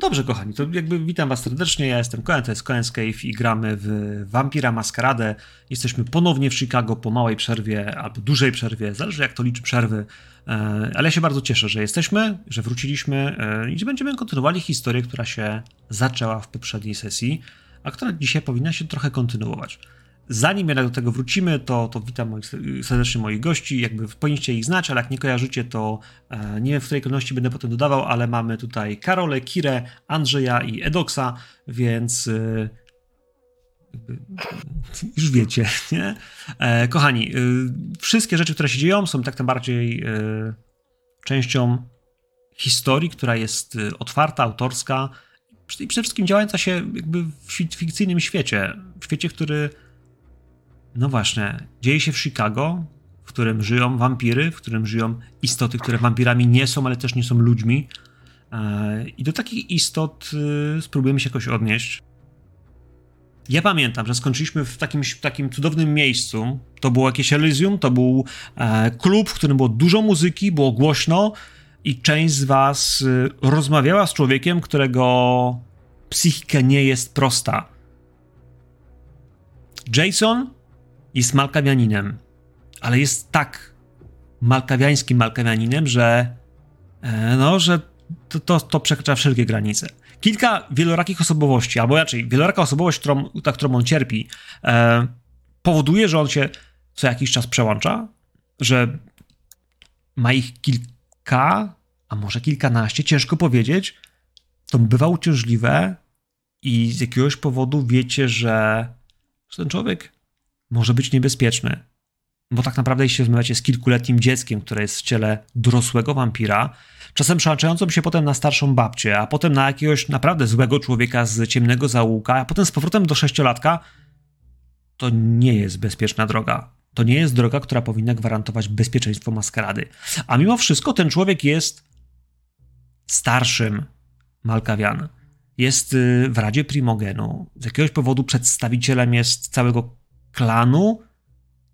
Dobrze, kochani, to jakby witam was serdecznie, ja jestem Koen, to jest Koen's Cave i gramy w Vampira Maskaradę. Jesteśmy ponownie w Chicago po małej przerwie albo dużej przerwie, zależy jak to liczy przerwy, e, ale ja się bardzo cieszę, że jesteśmy, że wróciliśmy e, i że będziemy kontynuowali historię, która się zaczęła w poprzedniej sesji, a która dzisiaj powinna się trochę kontynuować. Zanim jednak do tego wrócimy, to, to witam moich, serdecznie moich gości. Jakby powinniście ich znać, ale jak nie kojarzycie, to e, nie wiem w której kolejności będę potem dodawał, ale mamy tutaj Karolę, Kirę, Andrzeja i Edoksa, więc e, już wiecie, nie? E, kochani, e, wszystkie rzeczy, które się dzieją, są tak bardziej e, częścią historii, która jest e, otwarta, autorska i przede wszystkim działająca się jakby w fikcyjnym świecie. W świecie, który no właśnie, dzieje się w Chicago, w którym żyją wampiry, w którym żyją istoty, które wampirami nie są, ale też nie są ludźmi. E, I do takich istot e, spróbujemy się jakoś odnieść. Ja pamiętam, że skończyliśmy w takim, takim cudownym miejscu. To było jakieś Elysium, to był e, klub, w którym było dużo muzyki, było głośno i część z was rozmawiała z człowiekiem, którego psychika nie jest prosta. Jason jest malkawianinem, ale jest tak malkawiańskim malkawianinem, że e, no, że to, to, to przekracza wszelkie granice. Kilka wielorakich osobowości, albo raczej wieloraka osobowość, którą, ta, którą on cierpi, e, powoduje, że on się co jakiś czas przełącza, że ma ich kilka, a może kilkanaście, ciężko powiedzieć. To bywa uciążliwe i z jakiegoś powodu wiecie, że, że ten człowiek może być niebezpieczny. Bo tak naprawdę, jeśli rozmawiacie z kilkuletnim dzieckiem, które jest w ciele dorosłego wampira, czasem przełączającym się potem na starszą babcię, a potem na jakiegoś naprawdę złego człowieka z ciemnego zaułka, a potem z powrotem do sześciolatka, to nie jest bezpieczna droga. To nie jest droga, która powinna gwarantować bezpieczeństwo maskarady. A mimo wszystko ten człowiek jest starszym Malkawian. Jest y, w Radzie Primogenu. Z jakiegoś powodu przedstawicielem jest całego klanu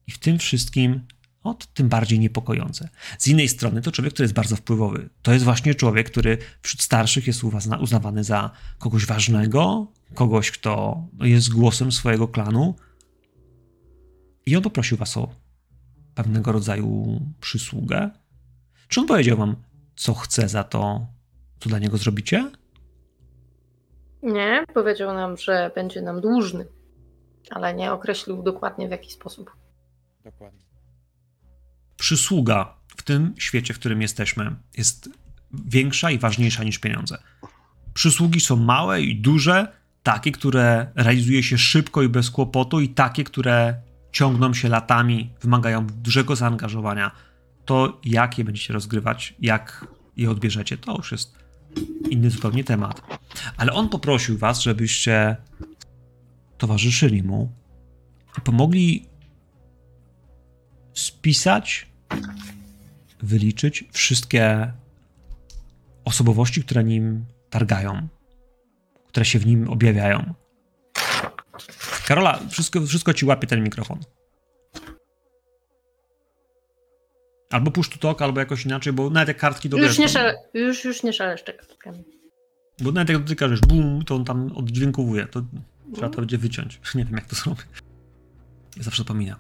i w tym wszystkim o, tym bardziej niepokojące. Z innej strony to człowiek, który jest bardzo wpływowy. To jest właśnie człowiek, który wśród starszych jest uznawany za kogoś ważnego, kogoś, kto jest głosem swojego klanu. I on poprosił was o pewnego rodzaju przysługę. Czy on powiedział wam, co chce za to, co dla niego zrobicie? Nie, powiedział nam, że będzie nam dłużny ale nie określił dokładnie w jaki sposób. Dokładnie. Przysługa w tym świecie, w którym jesteśmy, jest większa i ważniejsza niż pieniądze. Przysługi są małe i duże, takie, które realizuje się szybko i bez kłopotu, i takie, które ciągną się latami, wymagają dużego zaangażowania. To, jak je będziecie rozgrywać, jak je odbierzecie, to już jest inny zupełnie temat. Ale on poprosił was, żebyście towarzyszyli mu i pomogli spisać, wyliczyć wszystkie osobowości, które nim targają, które się w nim objawiają. Karola, wszystko, wszystko ci łapie ten mikrofon. Albo push to talk, albo jakoś inaczej, bo nawet jak kartki do Już nie, szale, już, już nie kartkami. Bo nawet jak dotykasz, bum, to on tam oddźwiękowuje. To Trzeba to będzie wyciąć. Nie wiem, jak to zrobię. Zawsze zapominam.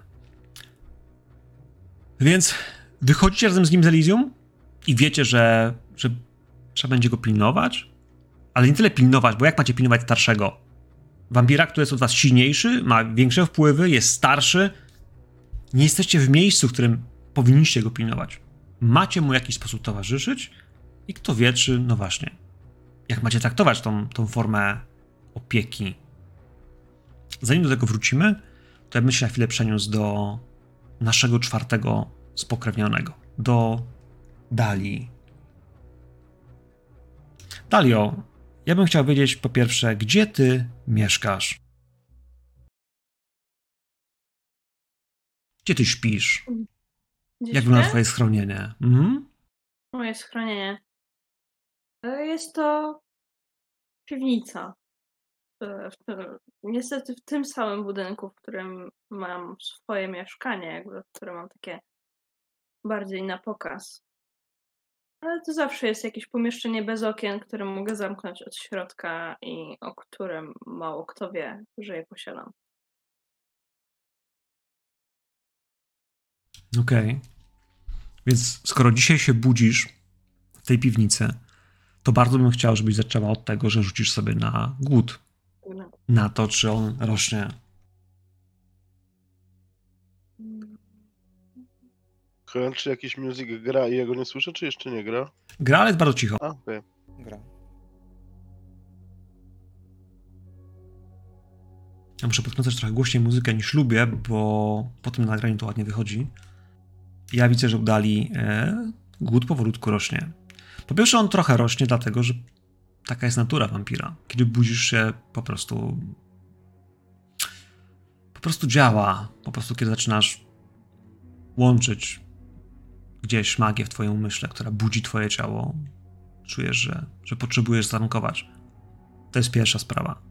Więc wychodzicie razem z nim z Elysium i wiecie, że, że trzeba będzie go pilnować, ale nie tyle pilnować, bo jak macie pilnować starszego? Wampira, który jest od was silniejszy, ma większe wpływy, jest starszy. Nie jesteście w miejscu, w którym powinniście go pilnować. Macie mu w jakiś sposób towarzyszyć i kto wie, czy, no właśnie, jak macie traktować tą, tą formę opieki Zanim do tego wrócimy, to ja bym się na chwilę przeniósł do naszego czwartego spokrewnionego, do Dali. Dalio, ja bym chciał wiedzieć po pierwsze, gdzie ty mieszkasz? Gdzie ty śpisz? Jak wygląda twoje schronienie? Mhm. Moje schronienie. Jest to piwnica. E, w tym, niestety w tym samym budynku, w którym mam swoje mieszkanie, jakby, które mam takie bardziej na pokaz. Ale to zawsze jest jakieś pomieszczenie bez okien, które mogę zamknąć od środka i o którym mało kto wie, że je posiadam. Okej. Okay. Więc skoro dzisiaj się budzisz w tej piwnicy, to bardzo bym chciał, żebyś zaczęła od tego, że rzucisz sobie na głód. Na to, czy on rośnie. Czy jakiś muzyk gra i ja go nie słyszę, czy jeszcze nie gra? Gra, ale jest bardzo cicho. A, okej. Gra. Ja muszę podkręcać trochę głośniej muzykę niż lubię, bo po tym nagraniu to ładnie wychodzi. Ja widzę, że udali e, głód powolutku rośnie. Po pierwsze, on trochę rośnie, dlatego że taka jest natura wampira. Kiedy budzisz się, po prostu. Po prostu działa. Po prostu, kiedy zaczynasz łączyć gdzieś magię w Twoim umyśle, która budzi Twoje ciało, czujesz, że, że potrzebujesz zankować. To jest pierwsza sprawa.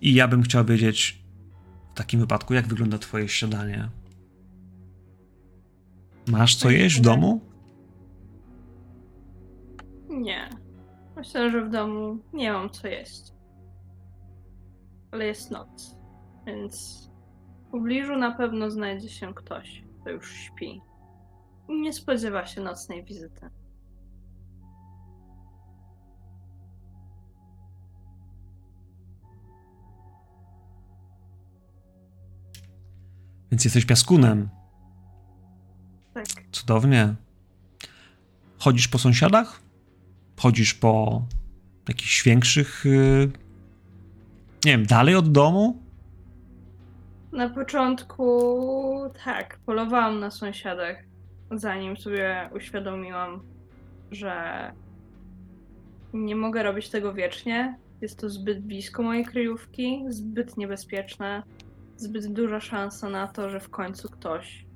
I ja bym chciał wiedzieć w takim wypadku, jak wygląda Twoje śniadanie. Masz co jeść w domu? Nie. Myślę, że w domu nie mam co jeść. Ale jest noc, więc w pobliżu na pewno znajdzie się ktoś, kto już śpi. I nie spodziewa się nocnej wizyty. Więc jesteś piaskunem. Tak. Cudownie. Chodzisz po sąsiadach? Chodzisz po jakichś większych. Yy... Nie wiem, dalej od domu? Na początku tak, polowałam na sąsiadach, zanim sobie uświadomiłam, że nie mogę robić tego wiecznie. Jest to zbyt blisko mojej kryjówki, zbyt niebezpieczne, zbyt duża szansa na to, że w końcu ktoś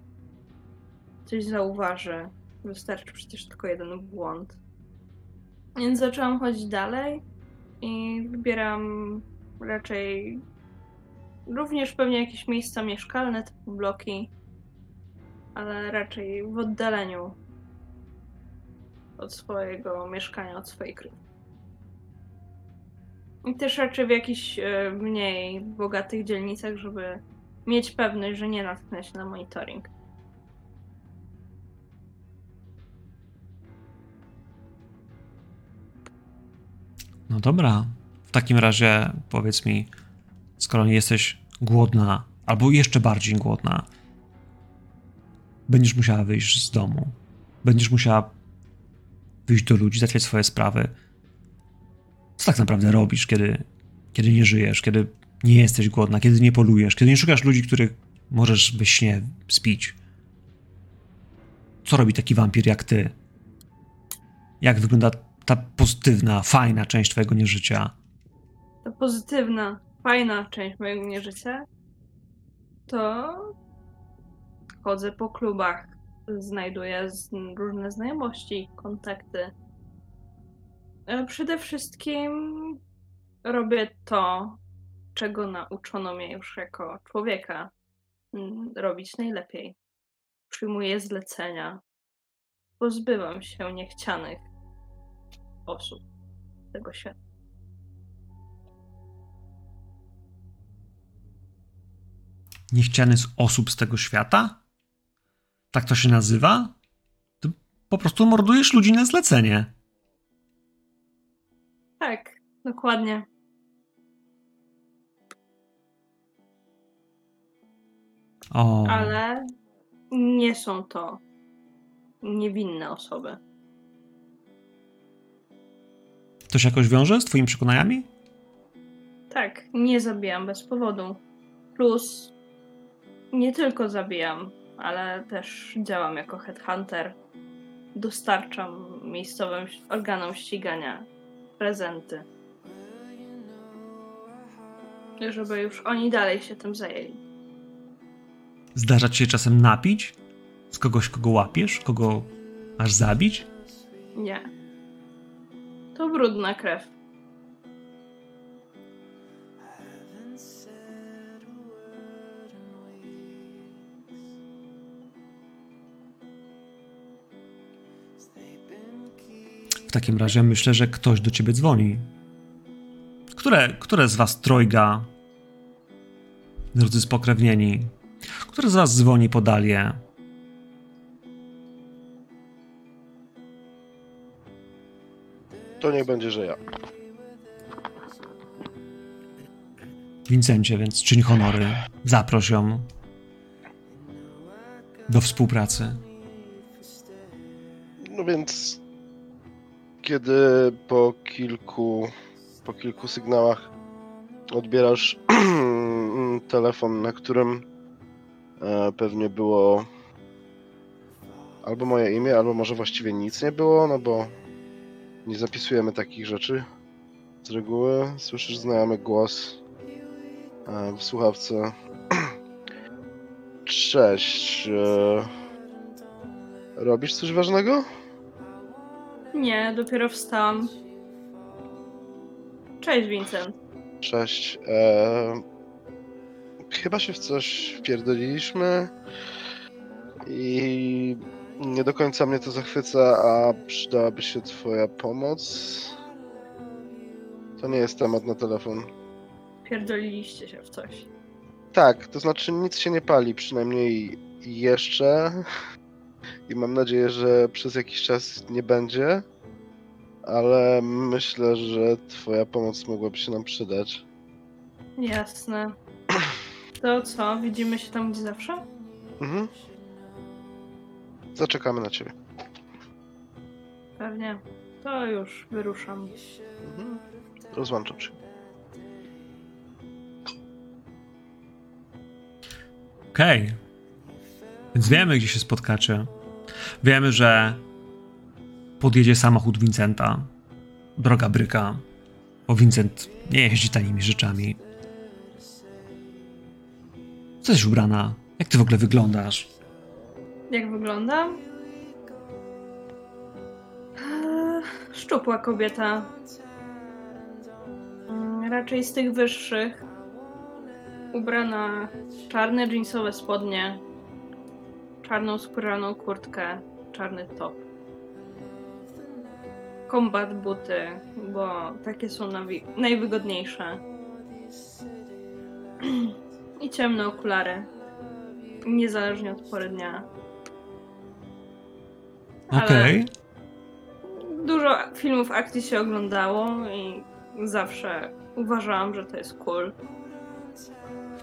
coś zauważy. Wystarczy przecież tylko jeden błąd. Więc zaczęłam chodzić dalej i wybieram raczej również pewnie jakieś miejsca mieszkalne, typu bloki, ale raczej w oddaleniu od swojego mieszkania, od swojej kryjówki. I też raczej w jakichś e, mniej bogatych dzielnicach, żeby mieć pewność, że nie natknę się na monitoring. No dobra. W takim razie powiedz mi, skoro nie jesteś głodna, albo jeszcze bardziej głodna, będziesz musiała wyjść z domu. Będziesz musiała wyjść do ludzi, załatwiać swoje sprawy. Co tak naprawdę robisz, kiedy, kiedy nie żyjesz, kiedy nie jesteś głodna, kiedy nie polujesz, kiedy nie szukasz ludzi, których możesz we śnie spić? Co robi taki wampir jak ty? Jak wygląda ta pozytywna, fajna część twojego nieżycia? Ta pozytywna, fajna część mojego nieżycia to chodzę po klubach, znajduję różne znajomości, kontakty. Ale przede wszystkim robię to, czego nauczono mnie już jako człowieka mm, robić najlepiej. Przyjmuję zlecenia, pozbywam się niechcianych osób tego świata. Niechciany z osób z tego świata? Tak to się nazywa? Ty po prostu mordujesz ludzi na zlecenie. Tak, dokładnie. O. Ale nie są to niewinne osoby. To się jakoś wiąże z twoimi przekonaniami? Tak, nie zabijam bez powodu. Plus nie tylko zabijam, ale też działam jako headhunter. Dostarczam miejscowym organom ścigania prezenty. Żeby już oni dalej się tym zajęli. Zdarza ci się czasem napić? Z kogoś, kogo łapiesz? Kogo masz zabić? Nie. To brudna krew. W takim razie myślę, że ktoś do ciebie dzwoni. Które, które z was trojga, drodzy spokrewnieni, które z was dzwoni po Dalię? To niech będzie, że ja. Wincencie, więc czyń honory. Zaproś ją do współpracy. No więc, kiedy po kilku, po kilku sygnałach odbierasz telefon, na którym e, pewnie było albo moje imię, albo może właściwie nic nie było, no bo nie zapisujemy takich rzeczy z reguły. Słyszysz znajomy głos e, w słuchawce. Cześć. E, robisz coś ważnego? Nie, dopiero wstałam. Cześć, Vincent. Cześć. E, chyba się w coś wpierdoliliśmy i nie do końca mnie to zachwyca, a przydałaby się twoja pomoc. To nie jest temat na telefon. Pierdoliliście się w coś. Tak, to znaczy nic się nie pali, przynajmniej jeszcze. I mam nadzieję, że przez jakiś czas nie będzie. Ale myślę, że twoja pomoc mogłaby się nam przydać. Jasne. To co? Widzimy się tam, gdzie zawsze? Mhm. Zaczekamy na ciebie. Pewnie. To już wyruszam. Mhm. Rozłączam się. Okej. Więc wiemy, gdzie się spotkacie. Wiemy, że podjedzie samochód Vincenta. Droga bryka. Bo Vincent nie jeździ tanimi rzeczami. Co jesteś ubrana? Jak ty w ogóle wyglądasz? Jak wyglądam? Eee, Szczupła kobieta. Mm, Raczej z tych wyższych. Ubrana czarne jeansowe spodnie, czarną skórzaną kurtkę, czarny top. Kombat buty, bo takie są najwygodniejsze. I ciemne okulary. Niezależnie od pory dnia. Okej. Dużo filmów akcji się oglądało i zawsze uważałam, że to jest cool.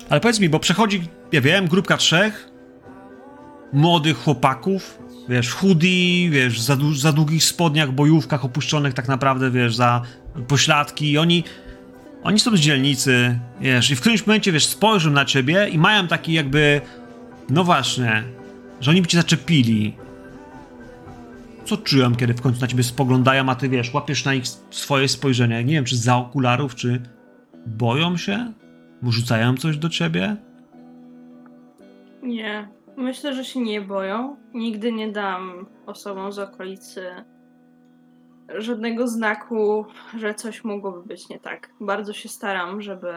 Ale powiedz mi, bo przechodzi, ja wiem, grupka trzech młodych chłopaków, wiesz, hoodie, wiesz, za, za długich spodniach, bojówkach opuszczonych tak naprawdę, wiesz, za pośladki i oni oni są z dzielnicy, wiesz, i w którymś momencie, wiesz, spojrzą na ciebie i mają taki jakby, no właśnie, że oni by cię zaczepili. Co czułem, kiedy w końcu na ciebie spoglądają, a ty, wiesz, łapiesz na nich swoje spojrzenie. Nie wiem, czy za okularów, czy boją się? Rzucają coś do ciebie? Nie, myślę, że się nie boją. Nigdy nie dam osobom z okolicy żadnego znaku, że coś mogłoby być nie tak. Bardzo się staram, żeby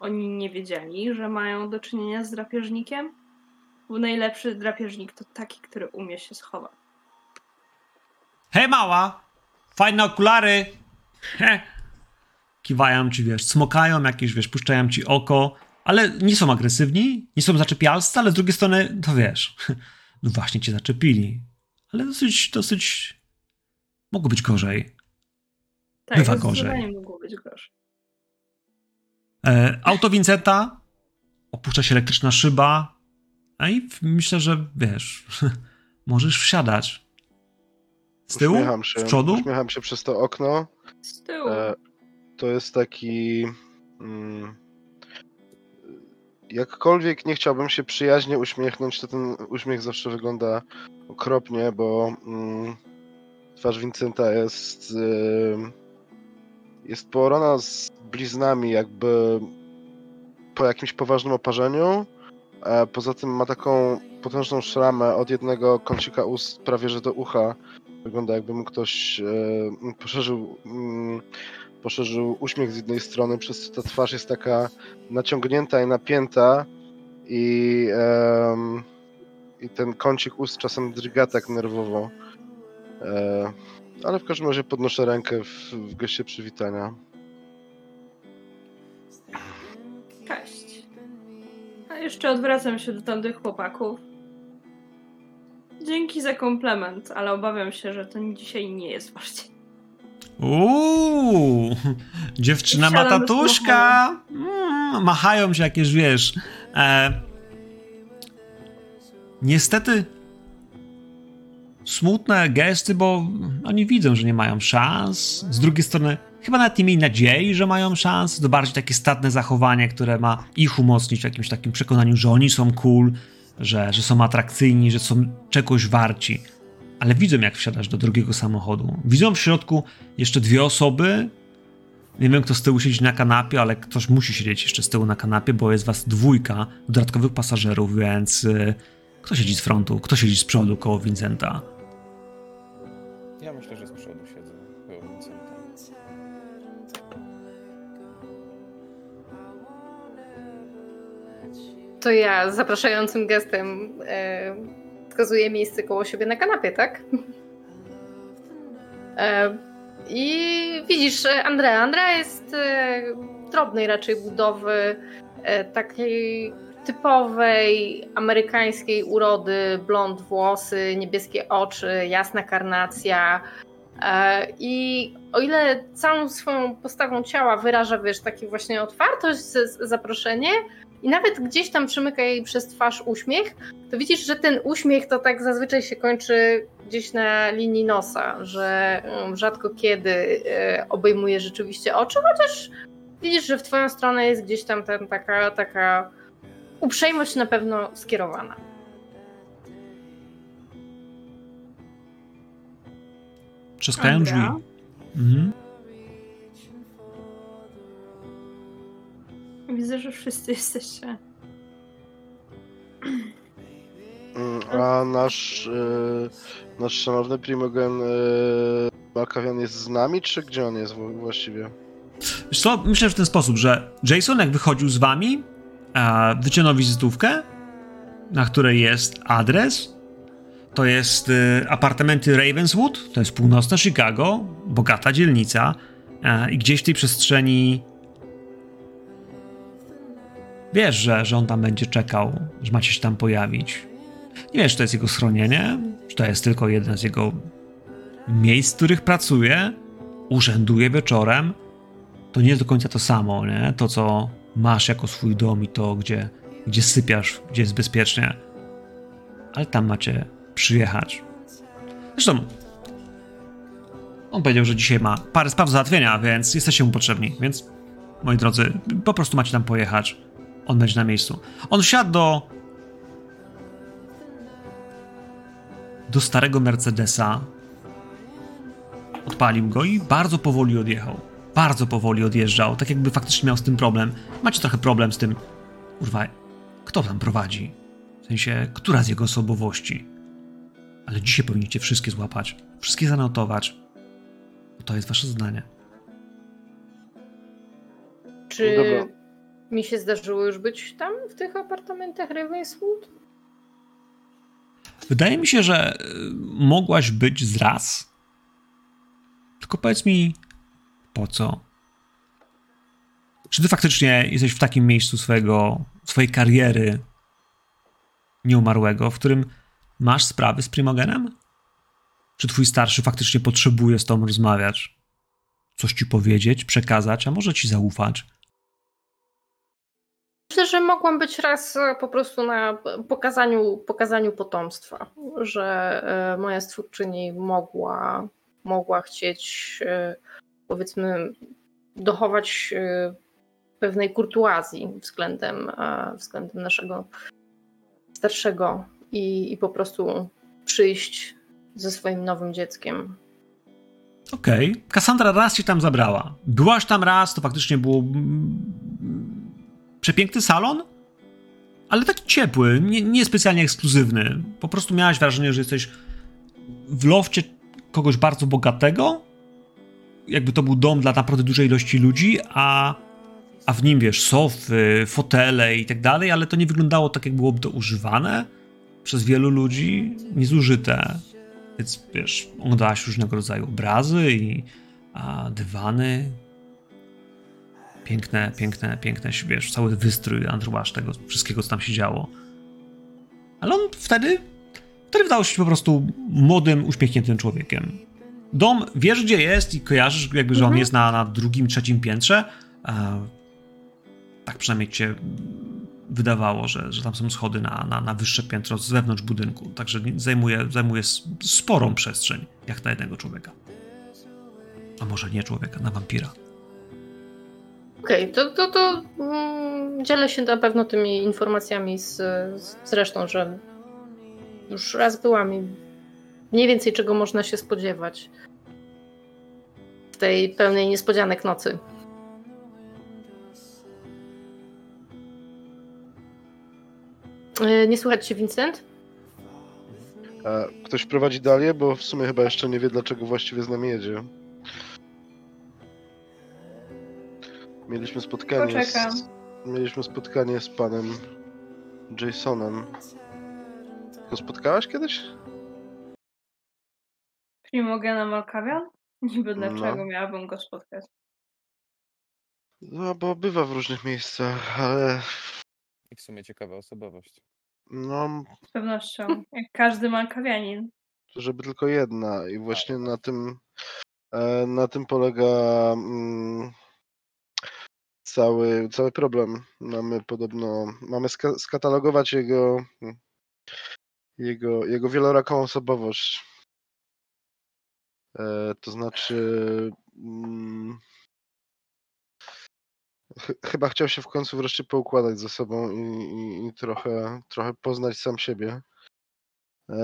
oni nie wiedzieli, że mają do czynienia z drapieżnikiem. Bo najlepszy drapieżnik to taki, który umie się schować. Hej mała! Fajne okulary! He. Kiwają ci, wiesz, smokają jakieś, wiesz, puszczają ci oko, ale nie są agresywni, nie są zaczepialscy, ale z drugiej strony, to wiesz, no właśnie cię zaczepili. Ale dosyć, dosyć... Mogło być gorzej. Tak, Bywa gorzej. mogło być gorzej. E, auto Vincenta, opuszcza się elektryczna szyba, a i myślę, że, wiesz, możesz wsiadać. Z tyłu? Uśmiecham się, Z przodu? Uśmiecham się przez to okno. Z tyłu. E, to jest taki. Mm, jakkolwiek nie chciałbym się przyjaźnie uśmiechnąć, to ten uśmiech zawsze wygląda okropnie, bo mm, twarz Vincenta jest. ym, jest poorana z bliznami, jakby po jakimś poważnym oparzeniu. A poza tym ma taką potężną szramę od jednego kącika ust prawie że do ucha. Wygląda jakby mu ktoś e, poszerzył, mm, poszerzył uśmiech z jednej strony, przez co ta twarz jest taka naciągnięta i napięta i, i ten kącik ust czasem drga tak nerwowo. E, ale w każdym razie podnoszę rękę w, w geście przywitania. A jeszcze odwracam się do tamtych chłopaków. Dzięki za komplement, ale obawiam się, że to dzisiaj nie jest wasz dzień. Uuu, dziewczyna ma tatuśka. Mm, machają się jakieś, wiesz. E, niestety smutne gesty, bo oni widzą, że nie mają szans. Z drugiej strony chyba nawet nie mieli nadziei, że mają szans. To bardziej takie statne zachowanie, które ma ich umocnić w jakimś takim przekonaniu, że oni są cool, że, że są atrakcyjni, że są czegoś warci ale widzą, jak wsiadasz do drugiego samochodu. Widzą w środku jeszcze dwie osoby. Nie wiem, kto z tyłu siedzi na kanapie, ale ktoś musi siedzieć jeszcze z tyłu na kanapie, bo jest was dwójka dodatkowych pasażerów, więc y, kto siedzi z frontu, kto siedzi z przodu koło Vincenta? Ja myślę, że z To ja zapraszającym gestem e, wskazuję miejsce koło siebie na kanapie, tak? E, I widzisz, e, Andrea. Andrea jest e, drobnej raczej budowy, e, takiej typowej amerykańskiej urody, blond włosy, niebieskie oczy, jasna karnacja. E, I o ile całą swoją postawą ciała wyraża, wiesz, taki właśnie otwartość, zaproszenie, i nawet gdzieś tam przemyka jej przez twarz uśmiech, to widzisz, że ten uśmiech to tak zazwyczaj się kończy gdzieś na linii nosa, że rzadko kiedy e, obejmuje rzeczywiście oczy, chociaż widzisz, że w twoją stronę jest gdzieś tam ten, taka, taka uprzejmość na pewno skierowana. Trzaskają drzwi. Mhm. Widzę, że wszyscy jesteście. Mm, A nasz, e, nasz szanowny Primogen e, Malkawian jest z nami, czy gdzie on jest właściwie? Wiesz co, myślę w ten sposób, że Jason jak wychodził z wami, e, wyciągnął wizytówkę, na której jest adres. To jest e, apartamenty Ravenswood, to jest północne Chicago, bogata dzielnica e, i gdzieś w tej przestrzeni wiesz, że, że on tam będzie czekał, że macie się tam pojawić. Nie wiesz, czy to jest jego schronienie, czy to jest tylko jedno z jego miejsc, w których pracuje, urzęduje wieczorem, to nie jest do końca to samo, nie? To, co masz jako swój dom i to, gdzie, gdzie sypiasz, gdzie jest bezpiecznie. Ale tam macie przyjechać. Zresztą, on powiedział, że dzisiaj ma parę spraw do załatwienia, więc jesteście mu potrzebni, więc moi drodzy, po prostu macie tam pojechać. On będzie na miejscu. On wsiadł do do starego Mercedesa, odpalił go i bardzo powoli odjechał. Bardzo powoli odjeżdżał, tak jakby faktycznie miał z tym problem. Macie trochę problem z tym, kurwa, kto tam prowadzi? W sensie, która z jego osobowości? Ale dzisiaj powinniście wszystkie złapać, wszystkie zanotować, bo to jest wasze zadanie. Czy Dobra. Mi się zdarzyło już być tam, w tych apartamentach Ravenswood? Wydaje mi się, że y, mogłaś być z raz. Tylko powiedz mi, po co? Czy ty faktycznie jesteś w takim miejscu swojego, swojej kariery nieumarłego, w którym masz sprawy z Primogenem? Czy twój starszy faktycznie potrzebuje z tobą rozmawiać? Coś ci powiedzieć, przekazać, a może ci zaufać? Myślę, że mogłam być raz e, po prostu na pokazaniu, pokazaniu potomstwa, że e, moja stwórczyni mogła, mogła chcieć, e, powiedzmy, dochować pewnej kurtuazji względem, względem naszego starszego i, i po prostu przyjść ze swoim nowym dzieckiem. Okej. Cassandra raz cię tam zabrała. Byłaś tam raz, to faktycznie było mm, przepiękny salon, ale taki ciepły, nie, nie specjalnie ekskluzywny. Po prostu miałaś wrażenie, że jesteś w lofcie kogoś bardzo bogatego, jakby to był dom dla naprawdę dużej ilości ludzi, a, a w nim, wiesz, sofy, fotele i tak dalej, ale to nie wyglądało tak, jak byłoby to używane przez wielu ludzi, niezużyte. Więc wiesz, oglądałaś różnego rodzaju obrazy i a, dywany. Piękne, piękne, piękne, wiesz, cały wystrój andruaż tego wszystkiego, co tam się działo. Ale on wtedy, wtedy wydawał się po prostu młodym, uśmiechniętym człowiekiem. Dom, wiesz gdzie jest i kojarzysz jakby, że on Mhm. jest na, na drugim, trzecim piętrze. A, tak przynajmniej cię wydawało, że, że tam są schody na, na, na wyższe piętro z wewnątrz budynku. Także zajmuje, zajmuje sporą przestrzeń, jak na jednego człowieka. A może nie człowieka, na wampira. Okej, to, to, to mm, dzielę się na pewno tymi informacjami z, z, z resztą, że już raz byłam i mniej więcej czego można się spodziewać w tej pełnej niespodzianek nocy. E, Nie słychać się, Vincent? A ktoś prowadzi dalej, bo w sumie chyba jeszcze nie wie, dlaczego właściwie z nami jedzie. Mieliśmy spotkanie Poczekam. z, Mieliśmy spotkanie z panem Jasonem. Go spotkałaś kiedyś? Czyli mogę na Malkawian? Niby No. dlaczego miałabym go spotkać? No, bo bywa w różnych miejscach, ale I w sumie ciekawa osobowość. no, Z pewnością. Jak każdy Malkawianin. żeby tylko jedna i właśnie na tym e, na tym polega mm, cały, cały problem. Mamy podobno, mamy ska- skatalogować jego jego, jego wieloraką osobowość. E, to znaczy mm, ch- chyba chciał się w końcu wreszcie poukładać ze sobą i, i, i trochę, trochę poznać sam siebie. E,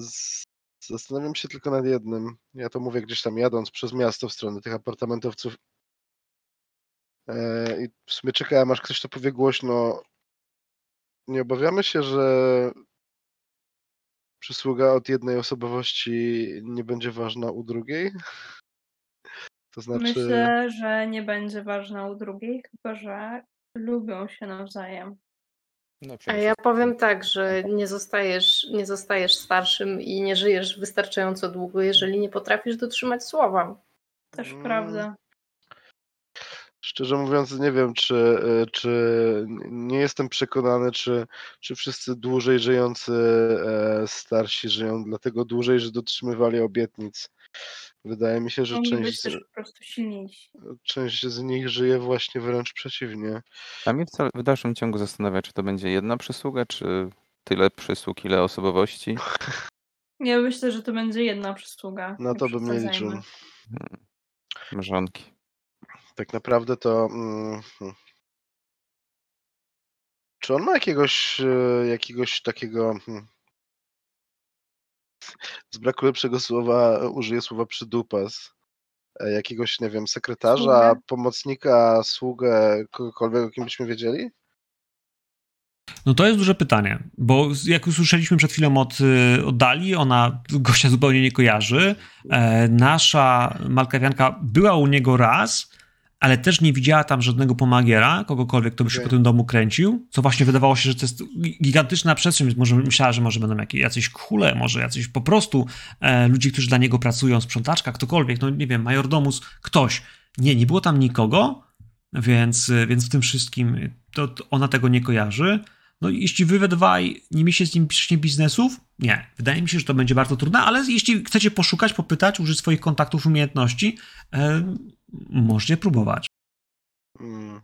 z, Zastanawiam się tylko nad jednym. Ja to mówię gdzieś tam jadąc przez miasto w stronę tych apartamentowców. E, I w sumie czekałem, aż ktoś to powie głośno. Nie obawiamy się, że przysługa od jednej osobowości nie będzie ważna u drugiej? To znaczy. Myślę, że nie będzie ważna u drugiej, chyba że lubią się nawzajem. No, A ja powiem tak, że nie zostajesz, nie zostajesz starszym i nie żyjesz wystarczająco długo, jeżeli nie potrafisz dotrzymać słowa. Też Mm. prawda. Szczerze mówiąc, nie wiem, czy, y, czy nie jestem przekonany, czy, czy wszyscy dłużej żyjący e, starsi żyją dlatego dłużej, że dotrzymywali obietnic. Wydaje mi się, że część, z- po prostu silniejsi. część z nich żyje właśnie wręcz przeciwnie. A mnie wcale- w dalszym ciągu zastanawia, czy to będzie jedna przysługa, czy tyle przysług, ile osobowości. Ja myślę, że to będzie jedna przysługa. Na to bym nie liczył. Hmm. Mrzonki. Tak naprawdę to. mm, hmm. Czy on ma jakiegoś, e, jakiegoś takiego. hmm, Z braku lepszego słowa użyję słowa przydupas. E, Jakiegoś, nie wiem, sekretarza, Sługę? pomocnika, sługę, kogokolwiek, o kim byśmy wiedzieli? No to jest duże pytanie, bo jak usłyszeliśmy przed chwilą od, od Dali, ona gościa zupełnie nie kojarzy. E, nasza Malkawianka była u niego raz, ale też nie widziała tam żadnego pomagiera, kogokolwiek, kto by się Okej. po tym domu kręcił, co właśnie wydawało się, że to jest gigantyczna przestrzeń, więc może myślała, że może będą jakieś, jacyś kule, może jacyś po prostu e, ludzie, którzy dla niego pracują, sprzątaczka, ktokolwiek, no nie wiem, majordomus, ktoś. Nie, nie było tam nikogo, więc, y, więc w tym wszystkim to, to ona tego nie kojarzy. No jeśli wy we dwaj nie mieliście z nim piszcznie biznesów, nie. Wydaje mi się, że to będzie bardzo trudne, ale jeśli chcecie poszukać, popytać, użyć swoich kontaktów, umiejętności, e, możecie próbować. Mm.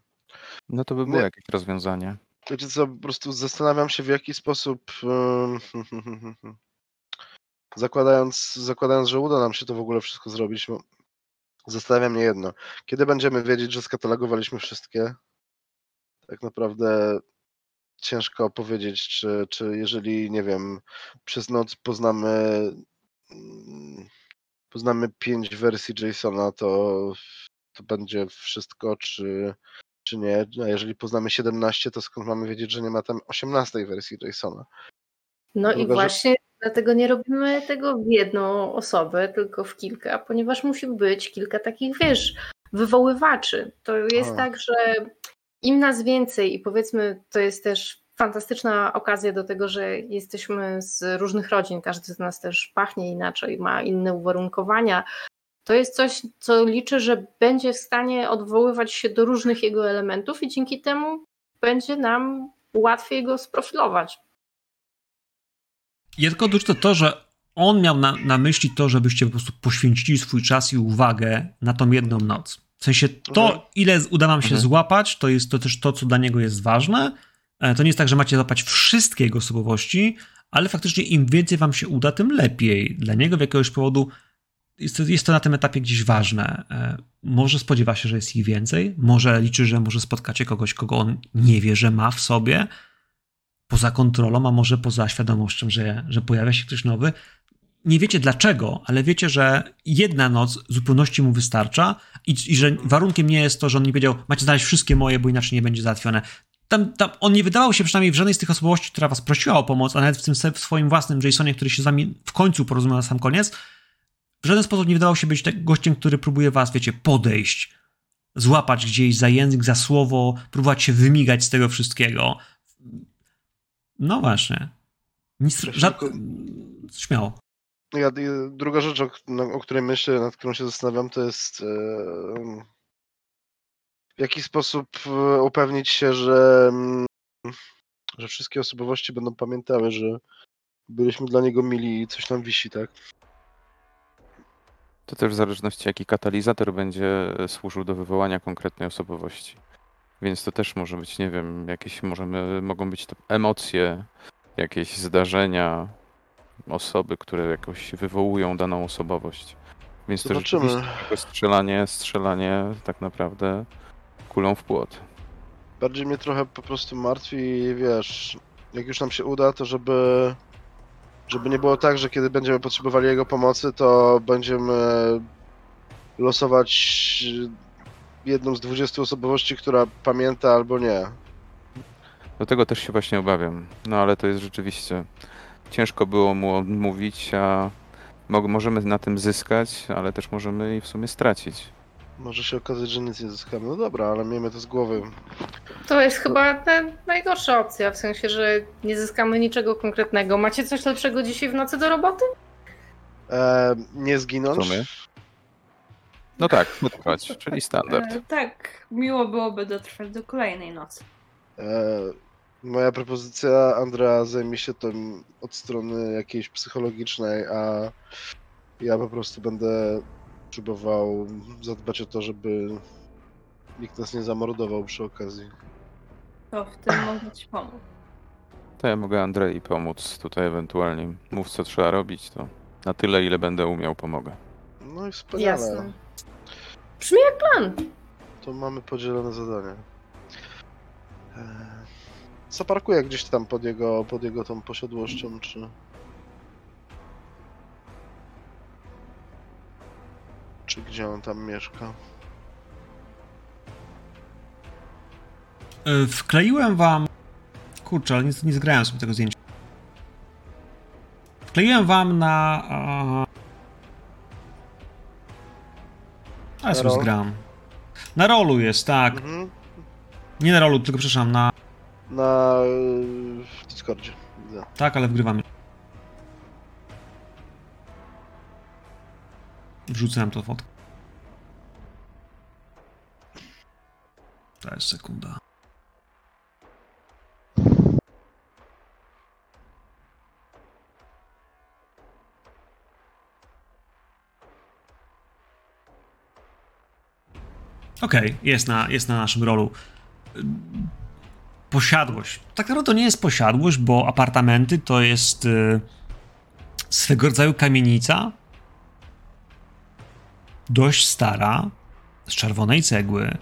No to by było Nie. jakieś rozwiązanie. Wiecie co, po prostu zastanawiam się w jaki sposób zakładając, zakładając, że uda nam się to w ogóle wszystko zrobić, zastanawia mnie jedno. Kiedy będziemy wiedzieć, że skatalogowaliśmy wszystkie? Tak naprawdę ciężko powiedzieć, czy, czy jeżeli, nie wiem, przez noc poznamy mm, poznamy pięć wersji JSONa, to, to będzie wszystko, czy, czy nie. A jeżeli poznamy 17, to skąd mamy wiedzieć, że nie ma tam 18 wersji JSONa? No i właśnie dlatego nie robimy tego w jedną osobę, tylko w kilka, ponieważ musi być kilka takich, wiesz, wywoływaczy. To jest A. tak, że im nas więcej i powiedzmy, to jest też fantastyczna okazja do tego, że jesteśmy z różnych rodzin, każdy z nas też pachnie inaczej, ma inne uwarunkowania. To jest coś, co liczę, że będzie w stanie odwoływać się do różnych jego elementów i dzięki temu będzie nam łatwiej go sprofilować. Ja tylko dorzucę to, że on miał na, na myśli to, żebyście po prostu poświęcili swój czas i uwagę na tą jedną noc. W sensie to, Mhm. ile uda wam się Mhm. złapać, to jest to też to, co dla niego jest ważne. E, To nie jest tak, że macie złapać wszystkie jego osobowości, ale faktycznie im więcej wam się uda, tym lepiej. Dla niego w jakiegoś powodu jest to, jest to na tym etapie gdzieś ważne. E, Może spodziewa się, że jest ich więcej, może liczy, że może spotkacie kogoś, kogo on nie wie, że ma w sobie, poza kontrolą, a może poza świadomością, że, że pojawia się ktoś nowy. Nie wiecie dlaczego, ale wiecie, że jedna noc zupełności mu wystarcza i, i że warunkiem nie jest to, że on nie powiedział, macie znaleźć wszystkie moje, bo inaczej nie będzie załatwione. Tam, tam on nie wydawał się przynajmniej w żadnej z tych osobowości, która was prosiła o pomoc, a nawet w tym w swoim własnym Jasonie, który się z wami w końcu porozumiał na sam koniec, w żaden sposób nie wydawał się być tak gościem, który próbuje was, wiecie, podejść, złapać gdzieś za język, za słowo, próbować się wymigać z tego wszystkiego. No właśnie. Nic, żad... Śmiało. Ja, druga rzecz, o, na- o której myślę, nad którą się zastanawiam, to jest e, w jaki sposób e, upewnić się, że, mm, że wszystkie osobowości będą pamiętały, że byliśmy dla niego mili i coś tam wisi, tak? To też w zależności jaki katalizator będzie służył do wywołania konkretnej osobowości. Więc to też może być, nie wiem, jakieś możemy, mogą być to emocje, jakieś zdarzenia, osoby, które jakoś wywołują daną osobowość. Więc to Zobaczymy. rzeczywiście tylko strzelanie, strzelanie tak naprawdę kulą w płot. Bardziej mnie trochę po prostu martwi, wiesz, jak już nam się uda, to żeby, żeby nie było tak, że kiedy będziemy potrzebowali jego pomocy, to będziemy losować jedną z 20 osobowości, która pamięta albo nie. Do tego też się właśnie obawiam. No ale to jest rzeczywiście. Ciężko było mu odmówić, a mo- możemy na tym zyskać, ale też możemy i w sumie stracić. Może się okazać, że nic nie zyskamy. No dobra, ale miejmy to z głowy. To jest chyba ta najgorsza opcja, w sensie, że nie zyskamy niczego konkretnego. Macie coś lepszego dzisiaj w nocy do roboty? E, nie zginąć. W sumie. No tak, wytrwać, czyli standard. E, tak, miło byłoby dotrwać do kolejnej nocy. E, moja propozycja, Andrea zajmie się tym od strony jakiejś psychologicznej, a ja po prostu będę próbował zadbać o to, żeby nikt nas nie zamordował przy okazji. To w tym mogę ci pomóc. To ja mogę Andrei pomóc tutaj ewentualnie. Mów co trzeba robić, to na tyle ile będę umiał pomogę. No i wspaniale. Jasne. Brzmi jak plan. To mamy podzielone zadania. E, Zaparkuję gdzieś tam pod jego, pod jego tą posiadłością, czy... Czy gdzie on tam mieszka? Y, Wkleiłem wam. Kurczę, ale nie, nie zgrałem sobie tego zdjęcia. Wkleiłem wam na. a- Ale sobie zgram. Na rolu jest, tak. Mhm. Nie na rolu, tylko przepraszam, na. Na y, w Discordzie. Widzę. Tak, ale wgrywamy. Wrzucę nam tą fotkę. To jest sekunda. Okej, jest, na, jest na naszym rolu. Posiadłość. Tak naprawdę to nie jest posiadłość, bo apartamenty to jest y, swego rodzaju kamienica. Dość stara, z czerwonej cegły,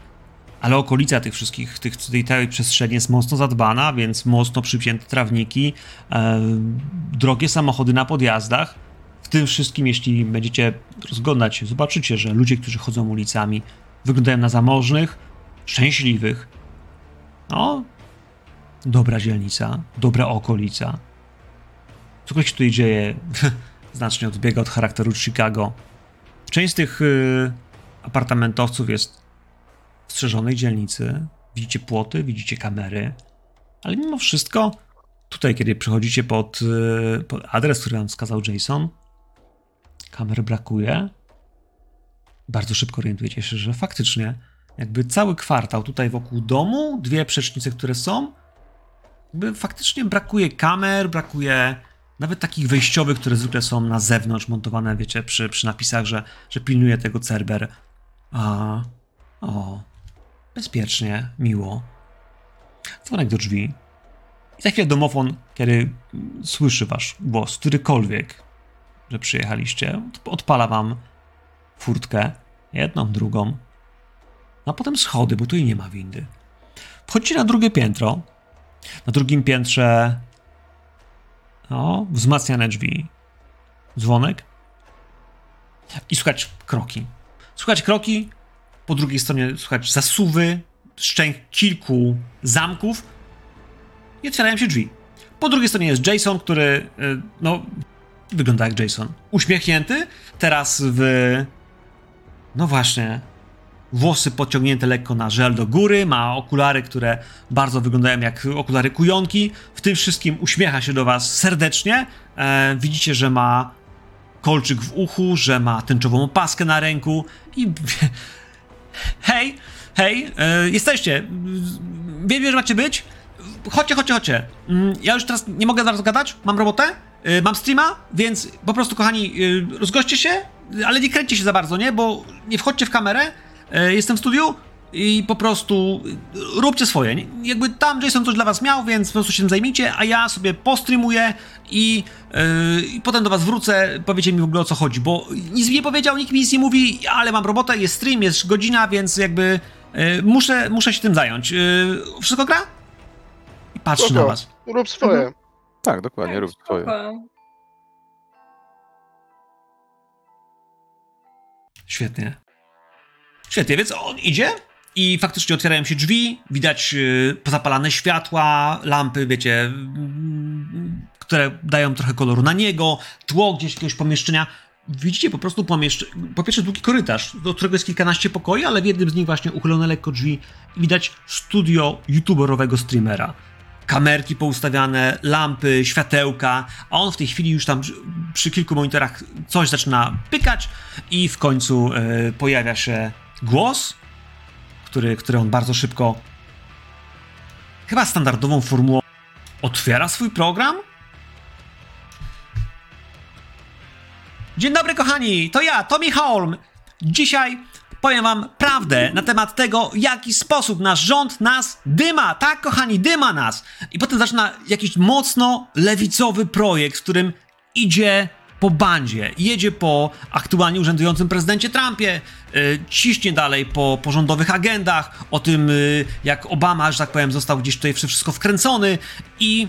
ale okolica tych wszystkich, tych, tej całej przestrzeni jest mocno zadbana, więc mocno przypięte trawniki, e, drogie samochody na podjazdach. W tym wszystkim, jeśli będziecie rozglądać się, zobaczycie, że ludzie, którzy chodzą ulicami, wyglądają na zamożnych, szczęśliwych. No, dobra dzielnica, dobra okolica. Cokolwiek się tutaj dzieje, znacznie odbiega od charakteru Chicago. Część z tych y, apartamentowców jest w strzeżonej dzielnicy. Widzicie płoty, widzicie kamery. Ale mimo wszystko, tutaj, kiedy przychodzicie pod, y, pod adres, który wam wskazał Jason, kamer brakuje. Bardzo szybko orientujecie się, że faktycznie jakby cały kwartał tutaj wokół domu, dwie przecznice, które są, jakby faktycznie brakuje kamer, brakuje nawet takich wejściowych, które zwykle są na zewnątrz montowane, wiecie, przy, przy napisach, że, że pilnuje tego Cerber. A, o, bezpiecznie, miło. Dzwonek do drzwi. I za chwilę domofon, kiedy słyszy wasz głos, którykolwiek, że przyjechaliście, odpala wam furtkę, jedną, drugą, a potem schody, bo tu i nie ma windy. Wchodzicie na drugie piętro. Na drugim piętrze no, wzmacniane drzwi. Dzwonek. I słuchać kroki. Słuchać kroki. Po drugiej stronie słuchać zasuwy, szczęk kilku zamków. I otwierają się drzwi. Po drugiej stronie jest Jason, który, y, no, wygląda jak Jason. Uśmiechnięty. Teraz w. No właśnie, włosy pociągnięte lekko na żel do góry, ma okulary, które bardzo wyglądają jak okulary kujonki. W tym wszystkim uśmiecha się do was serdecznie. E, widzicie, że ma kolczyk w uchu, że ma tęczową opaskę na ręku i... hej, hej, e, jesteście. Wiem, że macie być. Chodźcie, chodźcie, chodźcie. Mm, ja już teraz nie mogę zaraz gadać, mam robotę, e, mam streama, więc po prostu, kochani, e, rozgoście się, ale nie kręćcie się za bardzo, nie? Bo nie wchodźcie w kamerę, jestem w studiu i po prostu róbcie swoje. Jakby tam Jason coś dla was miał, więc po prostu się tym zajmijcie, a ja sobie postreamuję i, yy, i potem do was wrócę, powiecie mi w ogóle o co chodzi, bo nic mi nie powiedział, nikt mi nic nie mówi, ale mam robotę, jest stream, jest godzina, więc jakby yy, muszę, muszę się tym zająć. Yy, wszystko gra? I patrzę Spoko. na was. Rób swoje. Mhm. Tak, dokładnie, rób swoje. Świetnie. Świetnie, więc on idzie i faktycznie otwierają się drzwi, widać pozapalane światła, lampy, wiecie, mm, które dają trochę koloru na niego, tło gdzieś jakiegoś pomieszczenia. Widzicie po prostu pomieszczenie, po pierwsze długi korytarz, do którego jest kilkanaście pokoi, ale w jednym z nich właśnie uchylone lekko drzwi i widać studio youtuberowego streamera. Kamerki poustawiane, lampy, światełka, a on w tej chwili już tam przy kilku monitorach coś zaczyna pykać i w końcu yy, pojawia się głos, który, który on bardzo szybko, chyba standardową formułą, otwiera swój program. Dzień dobry, kochani, to ja, Tommy Holm. Dzisiaj powiem wam prawdę na temat tego, w jaki sposób nasz rząd nas dyma. Tak, kochani, dyma nas. I potem zaczyna jakiś mocno lewicowy projekt, w którym idzie po bandzie, jedzie po aktualnie urzędującym prezydencie Trumpie, ciśnie dalej po porządowych agendach, o tym, yy, jak Obama, że tak powiem, został gdzieś tutaj wszystko wkręcony i,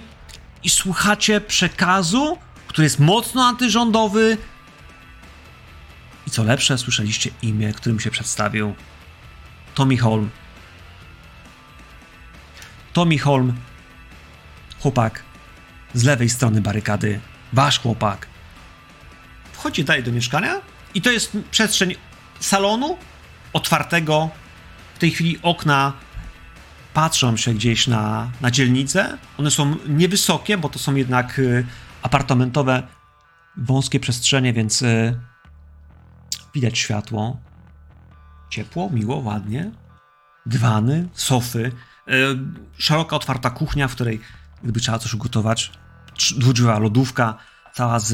i słuchacie przekazu, który jest mocno antyrządowy i co lepsze, słyszeliście imię, którym się przedstawił. Tommy Holm. Tommy Holm, chłopak z lewej strony barykady, wasz chłopak, wchodzi dalej do mieszkania i to jest przestrzeń salonu otwartego. W tej chwili okna patrzą się gdzieś na, na dzielnicę. One są niewysokie, bo to są jednak y, apartamentowe, wąskie przestrzenie, więc y, widać światło. Ciepło, miło, ładnie. Dywany, sofy, y, szeroka, otwarta kuchnia, w której gdyby trzeba coś ugotować, dwudrzwiowa lodówka, cała z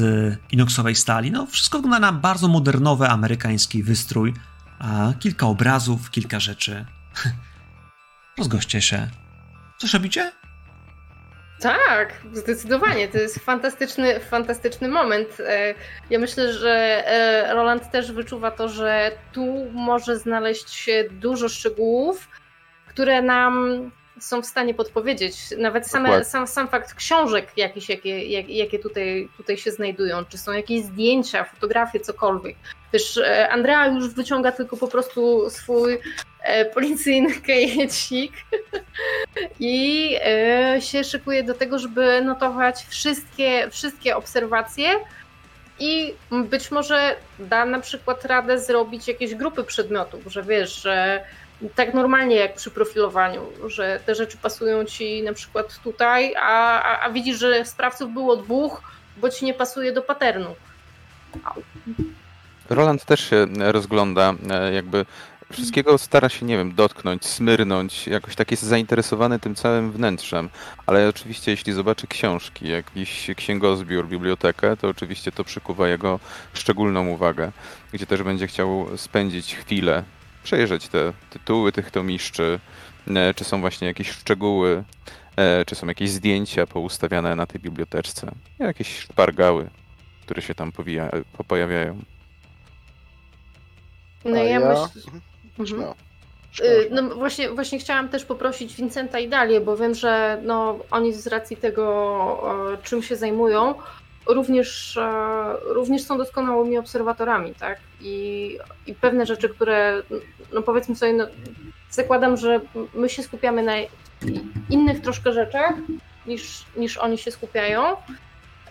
inoksowej stali. No, wszystko wygląda na bardzo modernowy amerykański wystrój. A kilka obrazów, kilka rzeczy. Rozgoście się. Coś robicie? Tak, zdecydowanie. To jest fantastyczny, fantastyczny moment. E, Ja myślę, że e, Roland też wyczuwa to, że tu może znaleźć się dużo szczegółów, które nam są w stanie podpowiedzieć. Nawet same, sam, sam fakt książek jakie, jak, jakie tutaj, tutaj się znajdują, czy są jakieś zdjęcia, fotografie, cokolwiek. Też e, Andrea już wyciąga tylko po prostu swój e, policyjny kajecik i e, się szykuje do tego, żeby notować wszystkie, wszystkie obserwacje i być może da na przykład radę zrobić jakieś grupy przedmiotów, że wiesz, że tak normalnie jak przy profilowaniu, że te rzeczy pasują ci na przykład tutaj, a, a, a widzisz, że sprawców było dwóch, bo ci nie pasuje do paternu. Roland też się rozgląda, e, jakby wszystkiego stara się, nie wiem, dotknąć, smyrnąć, jakoś tak jest zainteresowany tym całym wnętrzem. Ale oczywiście, jeśli zobaczy książki, jakiś księgozbiór, bibliotekę, to oczywiście to przykuwa jego szczególną uwagę, gdzie też będzie chciał spędzić chwilę, przejrzeć te tytuły tych tomiszczy, e, czy są właśnie jakieś szczegóły, e, czy są jakieś zdjęcia poustawiane na tej biblioteczce, jakieś szpargały, które się tam powija, pojawiają. No ja, ja- myślę... Mhm. Mhm. Y, No właśnie, właśnie chciałam też poprosić Vincenta i Dalię, bo wiem, że no, oni z racji tego, czym się zajmują, również, e, również są doskonałymi obserwatorami, tak? I, I pewne rzeczy, które, no powiedzmy sobie, no, zakładam, że my się skupiamy na innych troszkę rzeczach, niż, niż oni się skupiają.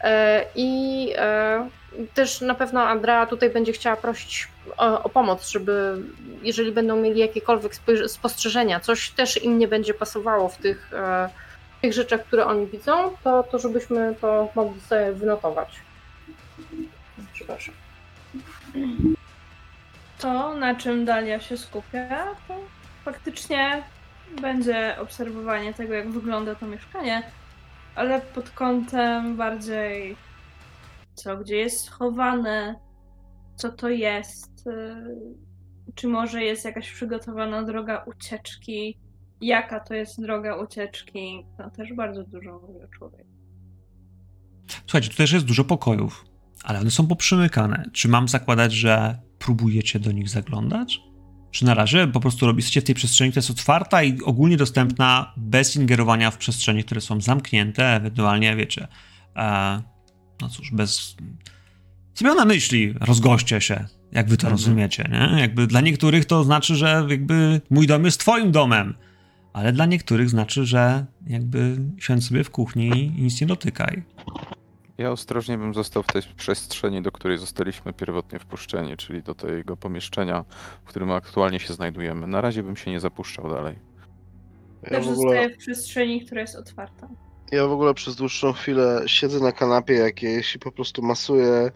E, I e, też na pewno Andrea tutaj będzie chciała prosić o, o pomoc, żeby jeżeli będą mieli jakiekolwiek spostrzeżenia, coś też im nie będzie pasowało w tych, tych rzeczach, które oni widzą, to, to żebyśmy to mogli sobie wynotować. Przepraszam. To, na czym Dalia się skupia, to faktycznie będzie obserwowanie tego, jak wygląda to mieszkanie, ale pod kątem bardziej co, gdzie jest schowane, co to jest, y, czy może jest jakaś przygotowana droga ucieczki, jaka to jest droga ucieczki, to też bardzo dużo mówi o człowieku. Słuchajcie, tu też jest dużo pokojów, ale one są poprzymykane. Czy mam zakładać, że próbujecie do nich zaglądać? Czy na razie po prostu robicie w tej przestrzeni, która jest otwarta i ogólnie dostępna bez ingerowania w przestrzenie, które są zamknięte, ewentualnie, wiecie, e, no cóż, bez... Co miał na myśli? Rozgoście się, jak wy to Mhm. rozumiecie, nie? Jakby dla niektórych to znaczy, że jakby mój dom jest twoim domem, ale dla niektórych znaczy, że jakby siądź sobie w kuchni i nic nie dotykaj. Ja ostrożnie bym został w tej przestrzeni, do której zostaliśmy pierwotnie wpuszczeni, czyli do tego pomieszczenia, w którym aktualnie się znajdujemy. Na razie bym się nie zapuszczał dalej. Ja Też w, ogóle, zostaje w przestrzeni, która jest otwarta. Ja w ogóle przez dłuższą chwilę siedzę na kanapie jakiejś i po prostu masuję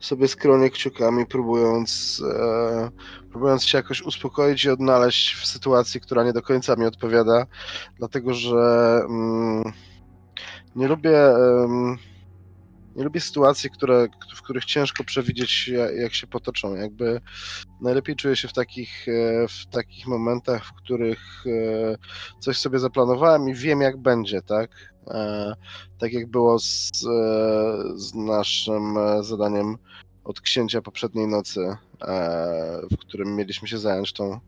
sobie skronie kciukami, próbując, e, próbując się jakoś uspokoić i odnaleźć w sytuacji, która nie do końca mi odpowiada, dlatego że mm, nie lubię. Nie lubię sytuacji, które, w których ciężko przewidzieć, ja- jak się potoczą. Jakby najlepiej czuję się w takich, e, w takich momentach, w których e, coś sobie zaplanowałem i wiem, jak będzie, tak? E, Tak jak było z, z naszym zadaniem od księcia poprzedniej nocy, w którym mieliśmy się zająć tą,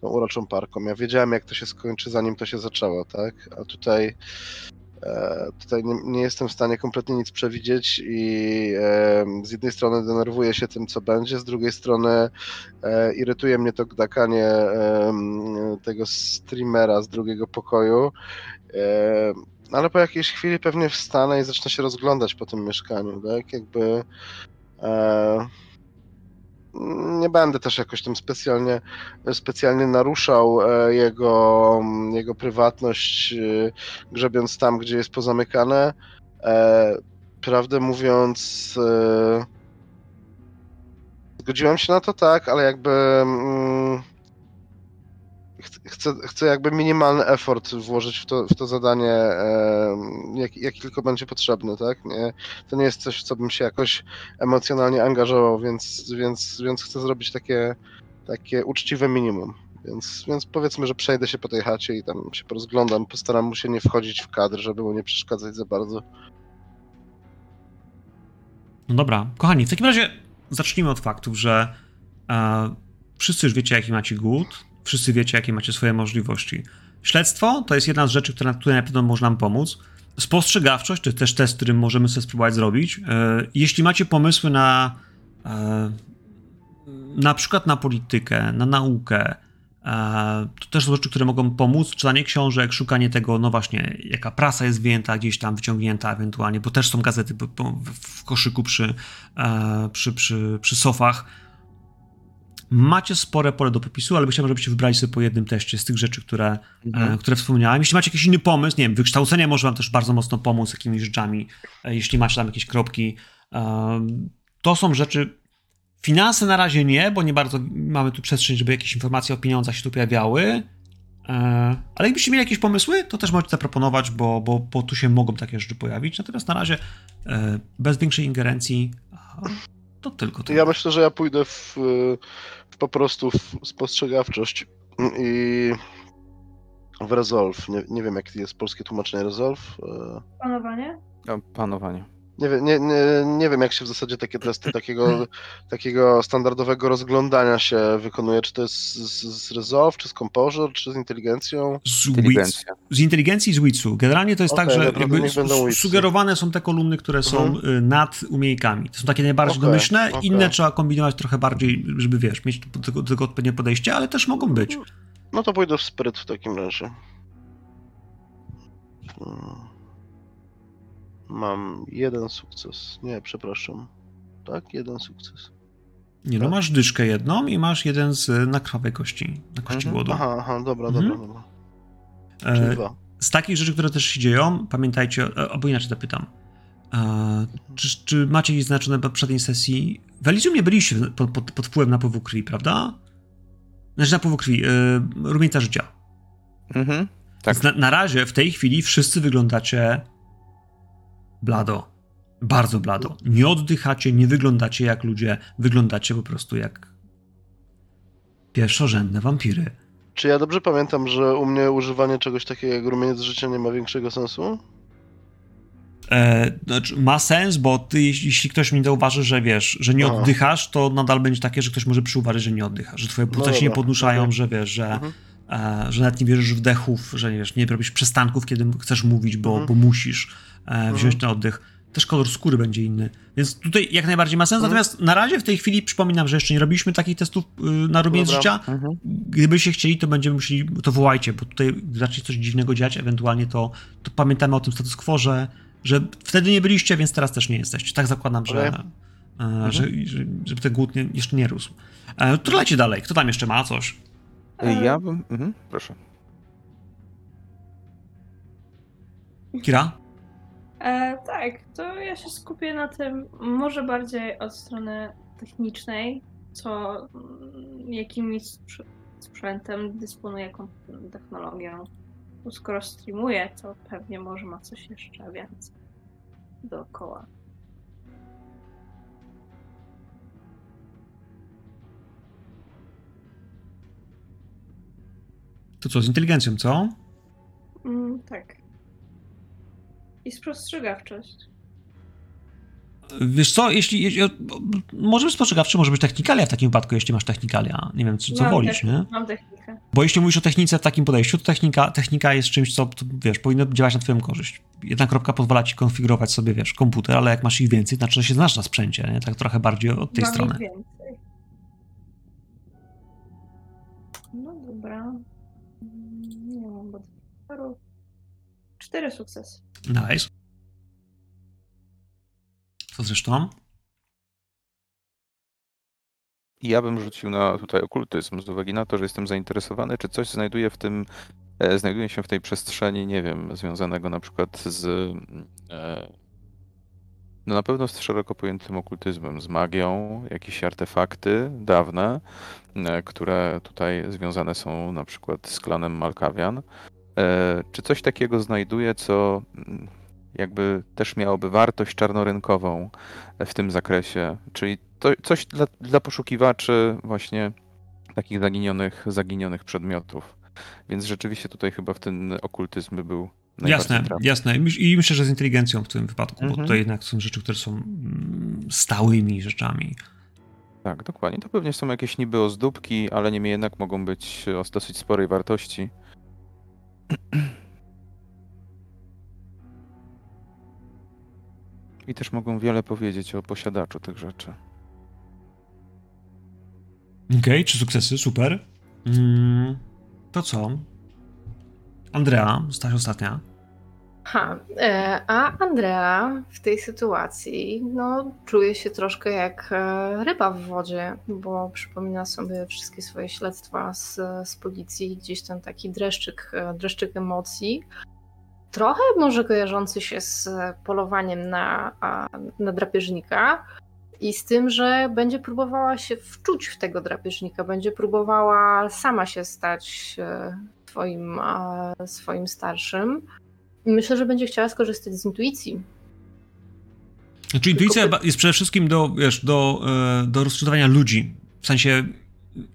tą uroczą parką. Ja wiedziałem, jak to się skończy, zanim to się zaczęło, tak? A tutaj Tutaj nie, nie jestem w stanie kompletnie nic przewidzieć i e, z jednej strony denerwuję się tym, co będzie, z drugiej strony e, irytuje mnie to gdakanie e, tego streamera z drugiego pokoju. E, ale po jakiejś chwili pewnie wstanę i zacznę się rozglądać po tym mieszkaniu, tak? Jakby e, nie będę też jakoś tam specjalnie, specjalnie naruszał e, jego, jego prywatność, e, grzebiąc tam, gdzie jest pozamykane. E, prawdę mówiąc, zgodziłem się na to tak, ale jakby mm, chcę, chcę jakby minimalny effort włożyć w to, w to zadanie, jak, jaki tylko będzie potrzebny, tak? Nie, to nie jest coś, w co bym się jakoś emocjonalnie angażował, więc, więc, więc chcę zrobić takie, takie uczciwe minimum. Więc, więc powiedzmy, że przejdę się po tej chacie i tam się porozglądam, postaram mu się nie wchodzić w kadr, żeby mu nie przeszkadzać za bardzo. No dobra, kochani, w takim razie zacznijmy od faktów, że e, wszyscy już wiecie, jaki macie głód, wszyscy wiecie, jakie macie swoje możliwości. Śledztwo to jest jedna z rzeczy, która, której na pewno może nam pomóc. Spostrzegawczość to też test, którym możemy sobie spróbować zrobić. E, jeśli macie pomysły na e, na przykład na politykę, na naukę, e, to też są rzeczy, które mogą pomóc. Czytanie książek, szukanie tego, no właśnie, jaka prasa jest wyjęta, gdzieś tam wyciągnięta ewentualnie, bo też są gazety w- koszyku przy, przy, przy, przy sofach. Macie spore pole do popisu, ale chciałbym, żebyście wybrali sobie po jednym teście z tych rzeczy, które, Mhm. e, które wspomniałem. Jeśli macie jakiś inny pomysł, nie wiem, wykształcenie może wam też bardzo mocno pomóc jakimiś rzeczami, e, jeśli macie tam jakieś kropki. em, to są rzeczy. Finanse na razie nie, bo nie bardzo mamy tu przestrzeń, żeby jakieś informacje o pieniądzach się tu pojawiały. E, ale jakbyście mieli jakieś pomysły, to też możecie zaproponować, bo, bo, bo tu się mogą takie rzeczy pojawić. Natomiast na razie e, bez większej ingerencji to tylko to. Ja myślę, że ja pójdę w, w po prostu w spostrzegawczość i w resolve. Nie, nie wiem, jakie jest polskie tłumaczenie resolve. E, Panowanie? Panowanie. Nie, wiem- nie, nie, nie wiem, jak się w zasadzie takie testy takiego, takiego standardowego rozglądania się wykonuje. Czy to jest z, z resolve, czy z composure, czy z inteligencją? Z, wits, Inteligencja. z inteligencji i z witsu. Generalnie to jest Okej, tak, że jakby sugerowane są te kolumny, które są Mhm. y, nad umiejkami. To są takie najbardziej Okej, domyślne, okej. inne trzeba kombinować trochę bardziej, żeby wiesz, mieć do tego, do tego odpowiednie podejście, ale też mogą być. No to pójdę w spiryt w takim razie. Hmm. Mam jeden sukces. Nie, przepraszam. Tak, jeden sukces. Nie no, Tak. masz dyszkę jedną i masz jeden z na krwawej kości, na kości Mhm. głodu. Aha, aha, dobra, Mhm. dobra, dobra. E, dwa. z takich rzeczy, które też się dzieją, pamiętajcie, e, albo inaczej zapytam, e, czy, czy macie gdzieś znaczone po poprzedniej sesji, w Elysium nie byliście pod, pod, pod wpływem napływu krwi, prawda? Znaczy napływu krwi, e, rumieńca życia. Mhm. Tak. Na, na razie, w tej chwili, wszyscy wyglądacie blado. Bardzo blado. Nie oddychacie, nie wyglądacie jak ludzie, wyglądacie po prostu jak pierwszorzędne wampiry. Czy ja dobrze pamiętam, że u mnie używanie czegoś takiego jak rumieniec życia nie ma większego sensu? E, znaczy, ma sens, bo ty, jeśli ktoś mi zauważy, że wiesz, że nie Aha. oddychasz, to nadal będzie takie, że ktoś może przyuważyć, że nie oddychasz, że twoje płuca No się nie podnuszają, okej. że wiesz, że, Mhm. e, że nawet nie wierzysz wdechów, że nie wiesz, nie robisz przystanków, kiedy chcesz mówić, bo, Mhm. bo musisz wziąć Mhm. ten oddech. Też kolor skóry będzie inny. Więc tutaj jak najbardziej ma sens. Mhm. Natomiast na razie w tej chwili przypominam, że jeszcze nie robiliśmy takich testów y, na Dobra. życia. Mhm. Gdybyście chcieli, to będziemy musieli, to wołajcie, bo tutaj zacznie coś dziwnego dziać, ewentualnie to, to pamiętamy o tym status quo, że, że wtedy nie byliście, więc teraz też nie jesteście. Tak zakładam, że, e, że, że, żeby ten głód nie, jeszcze nie rósł. E, to lecie dalej. Kto tam jeszcze ma coś? Ja bym. Mhm. Proszę. Kira? E, tak, to ja się skupię na tym może bardziej od strony technicznej, co mm, jakimi sprz- sprzętem dysponuje, jaką technologią. Bo skoro streamuje, to pewnie może ma coś jeszcze więcej dookoła. To co, z inteligencją, co? Mm, tak. I spostrzegawczość. Wiesz co, jeśli, jeśli może być spostrzegawczy, może być technikalia w takim wypadku, jeśli masz technikalia. Nie wiem, co, co Mam wolisz, nie? Mam technikę. Bo jeśli mówisz o technice w takim podejściu, to technika, technika jest czymś, co, wiesz, powinno działać na twoją korzyść. Jedna kropka pozwala ci konfigurować sobie, wiesz, komputer, ale jak masz ich więcej, to znaczy, że się znasz na sprzęcie, nie? Tak trochę bardziej od tej Mam ich strony. więcej. No dobra. Mm, Nie mam modyfikatorów. Cztery sukcesy. Nice. Co zresztą? Ja bym rzucił na tutaj okultyzm z uwagi na to, że jestem zainteresowany, czy coś znajduje w tym, e, znajduje się w tej przestrzeni, nie wiem, związanego na przykład z, e, no na pewno z szeroko pojętym okultyzmem, z magią, jakieś artefakty dawne, e, które tutaj związane są na przykład z klanem Malkawian. E, czy coś takiego znajduje, co mm, jakby też miałoby wartość czarnorynkową w tym zakresie, czyli to, coś dla, dla poszukiwaczy właśnie takich zaginionych, zaginionych przedmiotów. Więc rzeczywiście tutaj chyba w ten okultyzm by był Jasne, trafny. jasne. I myśl- I myślę, że z inteligencją w tym wypadku, bo Mhm. tutaj jednak są rzeczy, które są mm, stałymi rzeczami. Tak, dokładnie. To pewnie są jakieś niby ozdóbki, ale niemniej jednak mogą być o dosyć sporej wartości. I też mogą wiele powiedzieć o posiadaczu tych rzeczy. Okej, trzy sukcesy, super. Mm, to co? Andrea, zostałaś ostatnia. Ha, e, a Andrea w tej sytuacji no, czuje się troszkę jak e, ryba w wodzie, bo przypomina sobie wszystkie swoje śledztwa z, z policji, gdzieś ten taki dreszczyk, e, dreszczyk emocji. Trochę może kojarzący się z polowaniem na, na drapieżnika i z tym, że będzie próbowała się wczuć w tego drapieżnika, będzie próbowała sama się stać swoim, swoim starszym. Myślę, że będzie chciała skorzystać z intuicji. Znaczy intuicja jest przede wszystkim do, wiesz, do, e, do rozczytywania ludzi. W sensie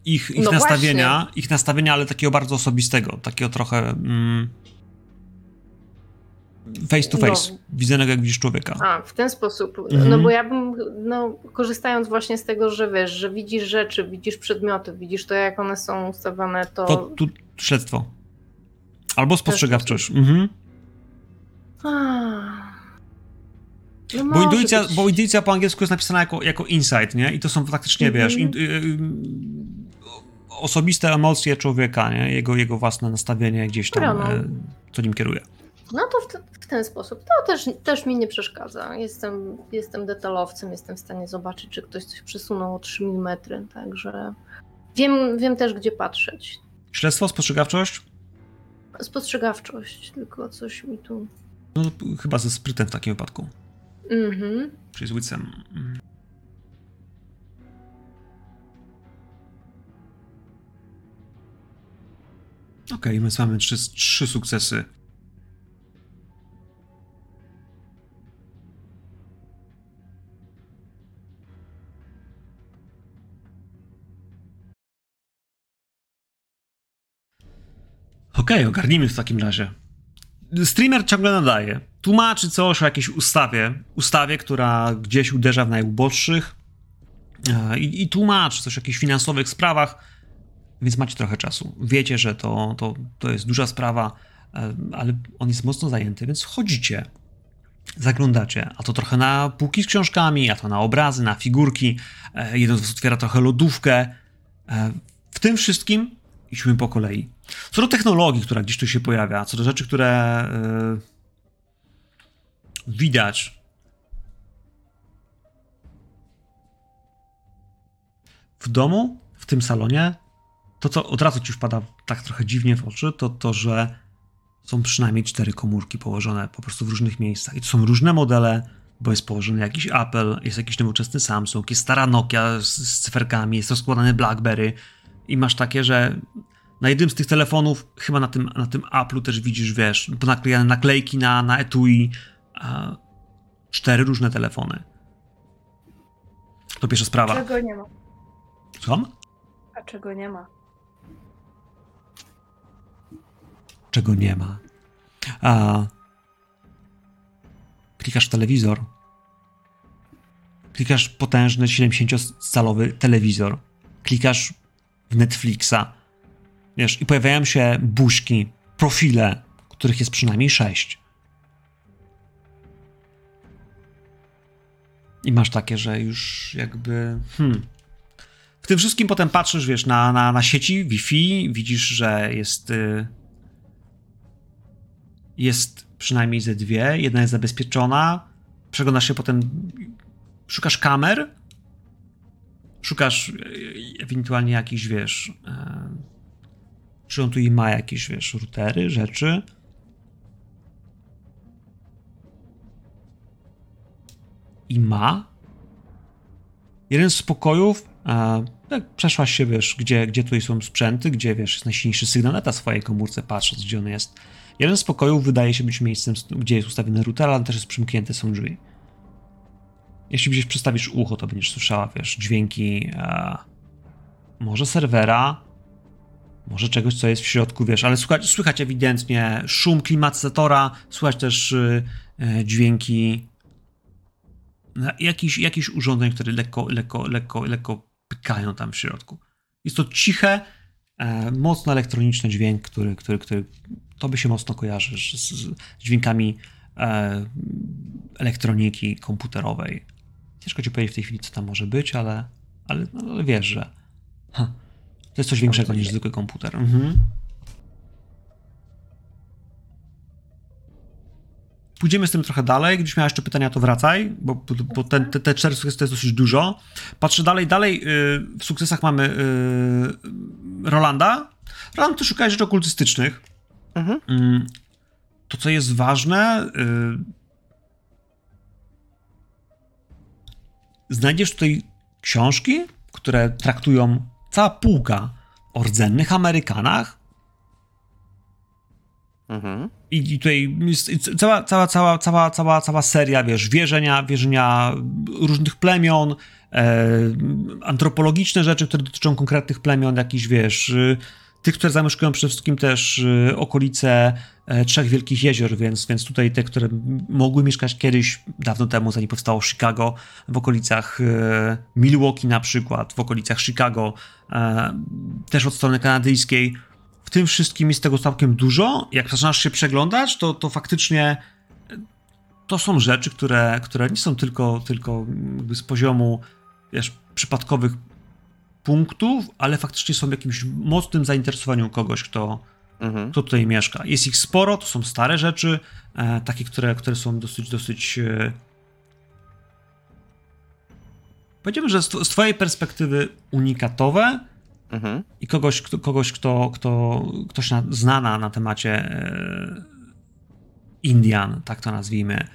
ich, ich No nastawienia, właśnie. ich nastawienia, ale takiego bardzo osobistego, takiego trochę mm, face to face, No. jak widzisz człowieka. A, w ten sposób. Mhm. No bo ja bym, no, korzystając właśnie z tego, że wiesz, że widzisz rzeczy, widzisz przedmioty, widzisz to, jak one są ustawione, to. To tu śledztwo. Albo spostrzegawczość. Mhm. No Bo intuicja, być. bo intuicja po angielsku jest napisana jako, jako insight, nie? I to są faktycznie, Mhm. wiesz, in, y, y, osobiste emocje człowieka, nie? Jego, jego własne nastawienie gdzieś tam, e, co nim kieruje. No to w, te, w ten sposób. To też, też mi nie przeszkadza. Jestem, jestem detalowcem, jestem w stanie zobaczyć, czy ktoś coś przesunął o 3 mm, także wiem, wiem też, gdzie patrzeć. Śledztwo, spostrzegawczość? Spostrzegawczość, tylko coś mi tu. No, chyba ze sprytem w takim wypadku. Mhm. Czyli z wicem. Mhm. Okej, my mamy trzy, trzy sukcesy. Okej, ogarnijmy w takim razie. Streamer ciągle nadaje. Tłumaczy coś o jakiejś ustawie. Ustawie, która gdzieś uderza w najuboższych. e, I, I tłumaczy coś o jakichś finansowych sprawach, więc macie trochę czasu. Wiecie, że to, to, to jest duża sprawa, e, ale on jest mocno zajęty, więc wchodzicie, zaglądacie, a to trochę na półki z książkami, a to na obrazy, na figurki. E, Jeden z was otwiera trochę lodówkę. W tym wszystkim idźmy po kolei. Co do technologii, która gdzieś tu się pojawia, co do rzeczy, które e, widać. W domu, w tym salonie, to co od razu ci wpada tak trochę dziwnie w oczy, to to, że są przynajmniej cztery komórki położone po prostu w różnych miejscach. I to są różne modele, bo jest położony jakiś Apple, jest jakiś nowoczesny Samsung, jest stara Nokia z, z cyferkami, jest rozkładany BlackBerry i masz takie, że na jednym z tych telefonów, chyba na tym, na tym Apple'u też widzisz, wiesz, ponaklejane naklejki na, na etui, a cztery różne telefony. To pierwsza sprawa. Czego nie ma? Słucham? A czego nie ma? Czego nie ma. A klikasz w telewizor. Klikasz potężny 70-calowy telewizor. Klikasz w Netflixa. Wiesz, i pojawiają się buźki, profile, których jest przynajmniej sześć. I masz takie, że już jakby. Hmm. W tym wszystkim potem patrzysz, wiesz, na, na, na sieci Wi-Fi, widzisz, że jest. Y, jest przynajmniej ze dwie. Jedna jest zabezpieczona. Przeglądasz się potem. Szukasz kamer. Szukasz y, ewentualnie jakiś, wiesz. E, czy on tu i ma jakieś, wiesz, routery, rzeczy. I ma. Jeden z pokojów, e, tak przeszłaś się, wiesz, gdzie, gdzie tutaj są sprzęty, gdzie, wiesz, jest najsilniejszy sygnał na ta swojej komórce, patrząc, gdzie on jest. Jeden z pokojów wydaje się być miejscem, gdzie jest ustawiony router, ale też jest przymknięte są drzwi. Jeśli gdzieś przystawisz ucho, to będziesz słyszała, wiesz, dźwięki e, może serwera, może czegoś, co jest w środku, wiesz, ale słychać, słychać ewidentnie szum klimatyzatora, słychać też y, y, dźwięki no, jakichś, jakichś urządzeń, które lekko, lekko, lekko, lekko pykają tam w środku. Jest to ciche, e, mocno elektroniczny dźwięk, który, który, który to by się mocno kojarzy z, z dźwiękami e, elektroniki komputerowej. Ciężko ci powiedzieć w tej chwili, co tam może być, ale, ale, no, ale wiesz, że ha, to jest coś większego niż zwykły komputer. Mhm. pójdziemy z tym trochę dalej. Gdybyś miała jeszcze pytania, to wracaj, bo, bo, ten, te, te cztery sukcesy to jest dosyć dużo. Patrzę dalej, dalej y, w sukcesach mamy y, Rolanda. Roland, ty szukałeś rzeczy okultystycznych. Mhm. Mm, To, co jest ważne, y, znajdziesz tutaj książki, które traktują cała półka o rdzennych Amerykanach, Mhm. i, I tutaj jest cała, cała, cała, cała, cała, cała seria, wiesz, wierzenia, wierzenia różnych plemion, e, antropologiczne rzeczy, które dotyczą konkretnych plemion, jakichś, wiesz, y, tych, które zamieszkują przede wszystkim też y, okolice e, Trzech Wielkich Jezior, więc, więc tutaj te, które mogły mieszkać kiedyś, dawno temu, zanim powstało Chicago, w okolicach e, Milwaukee na przykład, w okolicach Chicago, e, też od strony kanadyjskiej, w tym wszystkim jest tego całkiem dużo. Jak zaczynasz się przeglądać, to, to faktycznie to są rzeczy, które, które nie są tylko, tylko z poziomu wiesz, przypadkowych punktów, ale faktycznie są jakimś mocnym zainteresowaniu kogoś, kto, Mhm. kto tutaj mieszka. Jest ich sporo, to są stare rzeczy, e, takie, które, które są dosyć, dosyć. E... Powiedziałbym, że z, z twojej perspektywy unikatowe, Mhm. i kogoś, kto, kogoś, kto, kto ktoś na, zna na, na temacie e, Indian, tak to nazwijmy.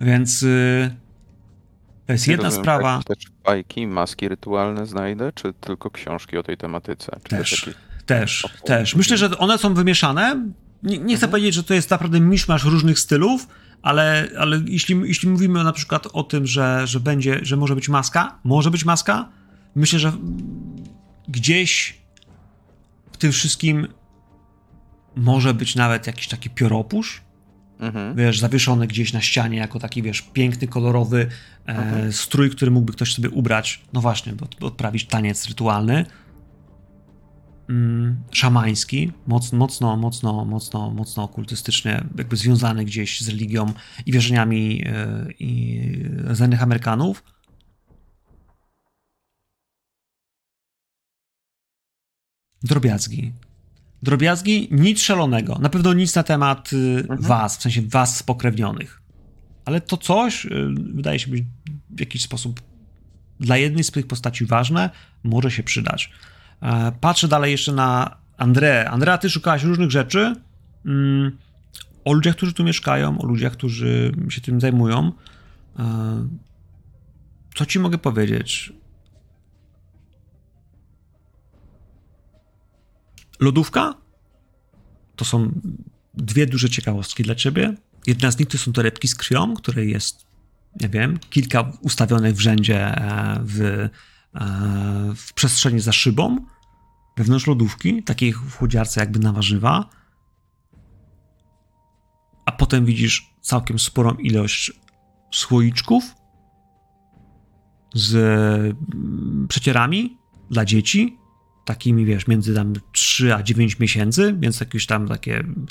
Więc y, to jest jedna rozumiem, sprawa. Też bajki, maski rytualne znajdę, czy tylko książki o tej tematyce? Czy Też. Też, O, też. Myślę, że one są wymieszane. Nie, nie chcę Mhm. powiedzieć, że to jest naprawdę miszmasz różnych stylów, ale, ale jeśli, jeśli mówimy na przykład o tym, że, że będzie, że może być maska, może być maska, myślę, że gdzieś w tym wszystkim może być nawet jakiś taki pióropusz, Mhm. wiesz, zawieszony gdzieś na ścianie jako taki, wiesz, piękny, kolorowy e, strój, który mógłby ktoś sobie ubrać, no właśnie, bo odprawić taniec rytualny. Mm, szamański, mocno, mocno, mocno, mocno, mocno okultystycznie, jakby związany gdzieś z religią i wierzeniami e, i rdzennych Amerykanów. Drobiazgi. Drobiazgi, nic szalonego. Na pewno nic na temat y, Mhm. was, w sensie was spokrewnionych. Ale to coś y, wydaje się być w jakiś sposób dla jednej z tych postaci ważne, może się przydać. E, Patrzę dalej jeszcze na Andrę. Andrea, ty szukałaś różnych rzeczy mm, o ludziach, którzy tu mieszkają, o ludziach, którzy się tym zajmują. E, Co ci mogę powiedzieć? Lodówka to są dwie duże ciekawostki dla ciebie. Jedna z nich to są torebki z krwią, które jest, nie wiem, kilka ustawionych w rzędzie e, w, e, w przestrzeni za szybą, wewnątrz lodówki, takiej w chłodziarce jakby na warzywa. A potem widzisz całkiem sporą ilość słoiczków z mm, przecierami dla dzieci, takimi, wiesz, między tam 3 a 9 miesięcy, więc jakieś tam takie mm,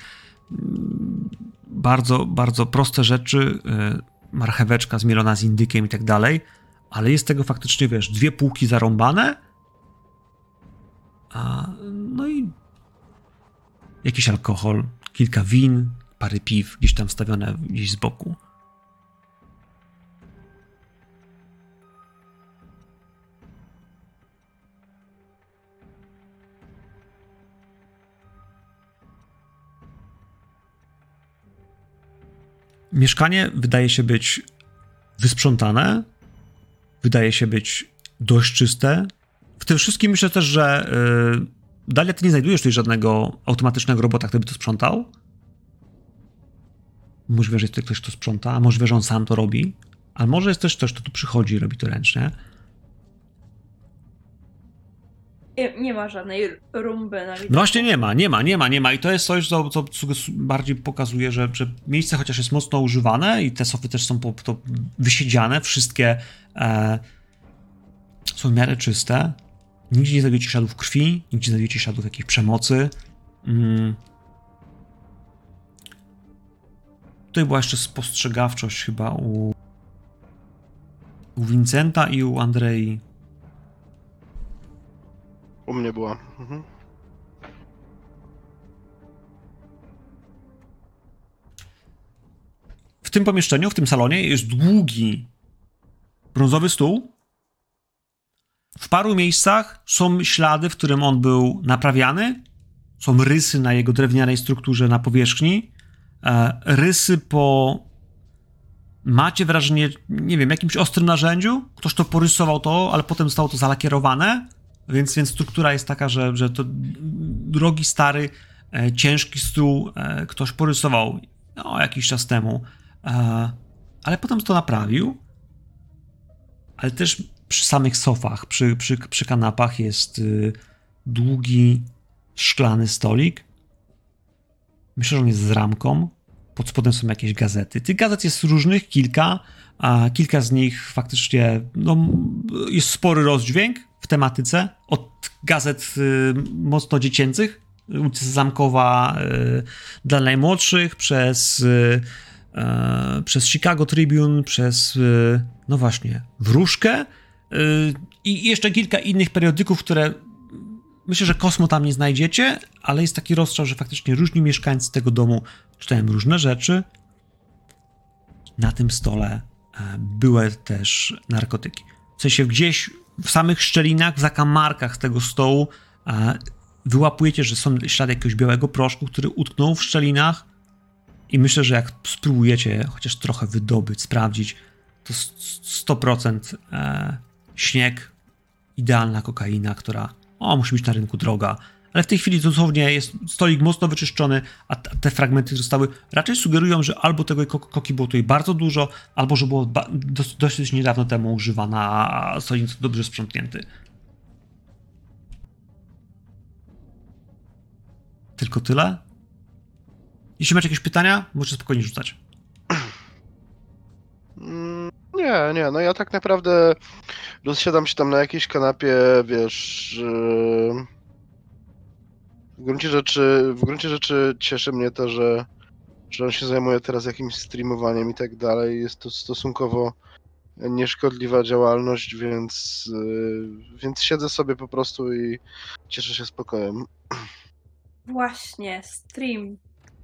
bardzo, bardzo proste rzeczy, y, marcheweczka zmielona z indykiem i tak dalej, ale jest tego faktycznie, wiesz, dwie półki zarąbane, a, no i jakiś alkohol, kilka win, parę piw gdzieś tam wstawione gdzieś z boku. Mieszkanie wydaje się być wysprzątane, wydaje się być dość czyste. W tym wszystkim myślę też, że yy, Dalia, ty nie znajdujesz tutaj żadnego automatycznego robota, który by to sprzątał. Możliwe, że jest tutaj ktoś, kto sprząta, a możliwe, że on sam to robi. Ale może jest też ktoś, kto tu przychodzi i robi to ręcznie. Nie, ma żadnej rumby na widoku. No właśnie nie ma, nie ma, nie ma, nie ma. I to jest coś, co, co suges- bardziej pokazuje, że, że miejsce chociaż jest mocno używane i te sofy też są po, to wysiedziane, wszystkie e, są w miarę czyste. Nigdzie nie znajdziecie śladów krwi, nigdzie nie znajdziecie śladów jakiejś przemocy. Mm. Tutaj była jeszcze spostrzegawczość chyba u, u Vincenta i u Andrei. U mnie była. Mhm. W tym pomieszczeniu, w tym salonie jest długi brązowy stół. W paru miejscach są ślady, w którym on był naprawiany. Są rysy na jego drewnianej strukturze na powierzchni. E, rysy po. Macie wrażenie, nie wiem, jakimś ostrym narzędziu? Ktoś to porysował to, ale potem zostało to zalakierowane. Więc, więc struktura jest taka, że, że to drogi, stary, e, ciężki stół e, ktoś porysował no, jakiś czas temu. E, ale potem to naprawił. Ale też przy samych sofach, przy, przy, przy kanapach jest y, długi, szklany stolik. Myślę, że on jest z ramką. Pod spodem są jakieś gazety. Tych gazet jest różnych, kilka, a kilka z nich faktycznie no, jest spory rozdźwięk w tematyce. Od gazet y, mocno dziecięcych, ulica Zamkowa y, dla najmłodszych, przez, y, e, przez Chicago Tribune, przez, y, no właśnie, Wróżkę y, i jeszcze kilka innych periodyków, które myślę, że Kosmo tam nie znajdziecie, ale jest taki rozstrzał, że faktycznie różni mieszkańcy tego domu czytają różne rzeczy. Na tym stole były też narkotyki. W sensie gdzieś w samych szczelinach, w zakamarkach tego stołu e, wyłapujecie, że są ślady jakiegoś białego proszku, który utknął w szczelinach i myślę, że jak spróbujecie chociaż trochę wydobyć, sprawdzić, to 100% e, śnieg, idealna kokaina, która o, musi być na rynku droga. Ale w tej chwili dosłownie jest stolik mocno wyczyszczony, a te fragmenty zostały raczej sugerują, że albo tego koki było tutaj bardzo dużo, albo że było dosyć niedawno temu używana, stolik dobrze sprzątnięty. Tylko tyle? Jeśli macie jakieś pytania, możecie spokojnie rzucać. Mm, nie, nie, no ja tak naprawdę rozsiadam się tam na jakiejś kanapie, wiesz. W gruncie rzeczy, w gruncie rzeczy cieszy mnie to, że, że on się zajmuje teraz jakimś streamowaniem i tak dalej. Jest to stosunkowo nieszkodliwa działalność, więc, y, więc siedzę sobie po prostu i cieszę się spokojem. Właśnie, stream.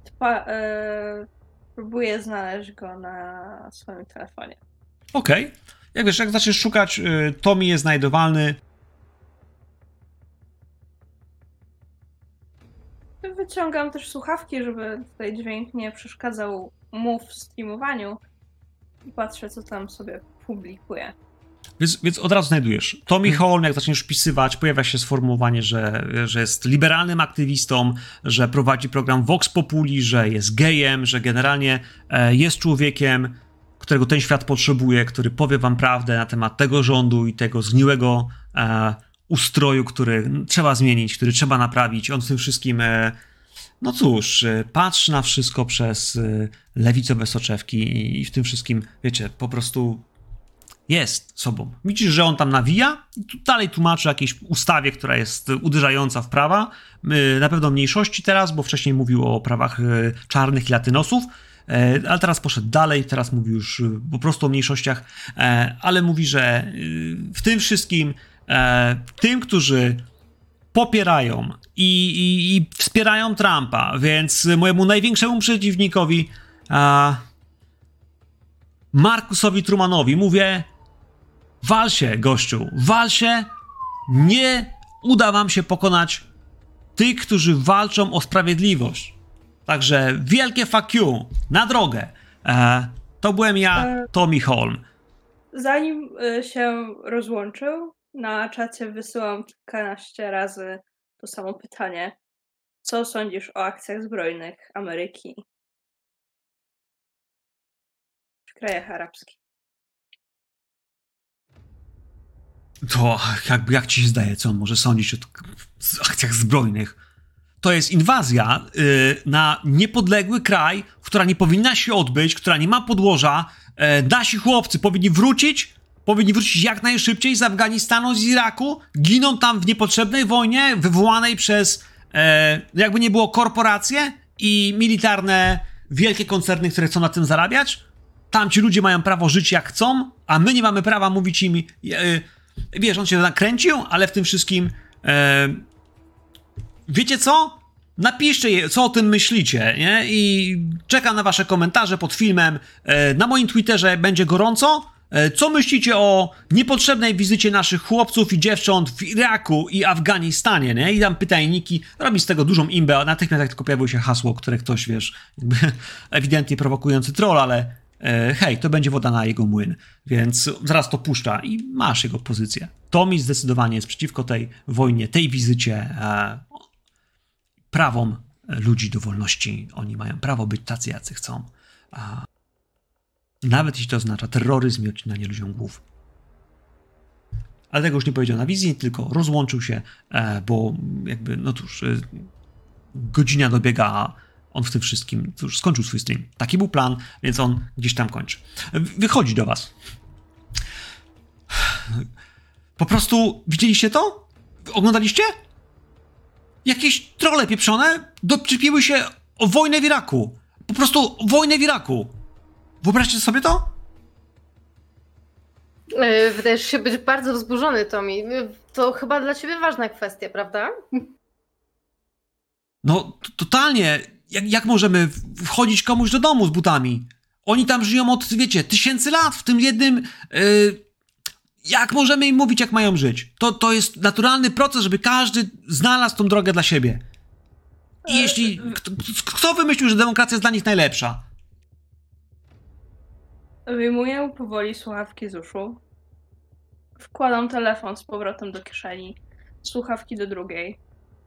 Tpa, yy, próbuję znaleźć go na swoim telefonie. Okej. Okay. Jak wiesz, jak zaczniesz szukać, yy, Tommy jest znajdowalny. Wyciągam też słuchawki, żeby tutaj dźwięk nie przeszkadzał mu w streamowaniu. I patrzę, co tam sobie publikuje. Więc, więc od razu znajdujesz. Tommy hmm. Holm, jak zaczniesz wpisywać, pojawia się sformułowanie, że, że jest liberalnym aktywistą, że prowadzi program Vox Populi, że jest gejem, że generalnie e, jest człowiekiem, którego ten świat potrzebuje, który powie wam prawdę na temat tego rządu i tego zgniłego e, ustroju, który trzeba zmienić, który trzeba naprawić. On z tym wszystkim, e, no cóż, e, patrzy na wszystko przez e, lewicowe soczewki i, w tym wszystkim, wiecie, po prostu jest sobą. Widzisz, że on tam nawija i dalej tłumaczy jakiejś ustawie, która jest uderzająca w prawa. Na pewno mniejszości teraz, bo wcześniej mówił o prawach e, czarnych i latynosów, e, ale teraz poszedł dalej, teraz mówi już e, po prostu o mniejszościach, ale mówi, że w tym wszystkim tym, którzy popierają i, i, i wspierają Trumpa, więc mojemu największemu przeciwnikowi Markusowi Trumanowi mówię Wal się, gościu, wal się. Nie uda wam się pokonać tych, którzy walczą o sprawiedliwość. Także wielkie fuck you, na drogę. E, to byłem ja, e, Tommy Holm. Zanim e, się rozłączył, na czacie wysyłam kilkanaście razy to samo pytanie. Co sądzisz o akcjach zbrojnych Ameryki w krajach arabskich? To jakby jak ci się zdaje, co on może sądzić o akcjach zbrojnych? To jest inwazja yy, na niepodległy kraj, która nie powinna się odbyć, która nie ma podłoża. Yy, nasi chłopcy powinni wrócić, powinni wrócić jak najszybciej z Afganistanu, z Iraku. Giną tam w niepotrzebnej wojnie wywołanej przez, yy, jakby nie było, korporacje i militarne wielkie koncerny, które chcą na tym zarabiać. Tam ci ludzie mają prawo żyć jak chcą, a my nie mamy prawa mówić im. Yy, wiesz, on się nakręcił, ale w tym wszystkim e, wiecie co? napiszcie, co o tym myślicie, nie? I czekam na wasze komentarze pod filmem. E, Na moim Twitterze będzie gorąco. E, Co myślicie o niepotrzebnej wizycie naszych chłopców i dziewcząt w Iraku i Afganistanie, nie? I dam pytajniki, robi z tego dużą imbę, a natychmiast jak tylko pojawiło się hasło, które ktoś, wiesz, jakby ewidentnie prowokujący troll, ale e, hej, to będzie woda na jego młyn, więc zaraz to puszcza i masz jego pozycję. Tommy zdecydowanie jest przeciwko tej wojnie, tej wizycie, e, prawom ludzi do wolności. Oni mają prawo być tacy, jacy chcą. A nawet jeśli to oznacza terroryzm i odcinanie ludziom głów. Ale tego już nie powiedział na wizji, tylko rozłączył się, e, bo jakby, no cóż, e, godzina dobiega, a on w tym wszystkim cóż, skończył swój stream. Taki był plan, więc on gdzieś tam kończy. Wychodzi do was. Po prostu widzieliście to? Oglądaliście? Jakieś trole pieprzone doczepiły się o wojnę w Iraku. Po prostu wojnę w Iraku. Wyobraźcie sobie to? E, Wydajesz się być bardzo wzburzony, Tommy. E, To chyba dla ciebie ważna kwestia, prawda? No, totalnie. Jak, jak możemy wchodzić komuś do domu z butami? Oni tam żyją od, wiecie, tysięcy lat w tym jednym. Yy, jak możemy im mówić, jak mają żyć? To, to jest naturalny proces, żeby każdy znalazł tą drogę dla siebie. I jeśli. Kto, kto wymyślił, że demokracja jest dla nich najlepsza? Wyjmuję powoli słuchawki z uszu. Wkładam telefon z powrotem do kieszeni. Słuchawki do drugiej.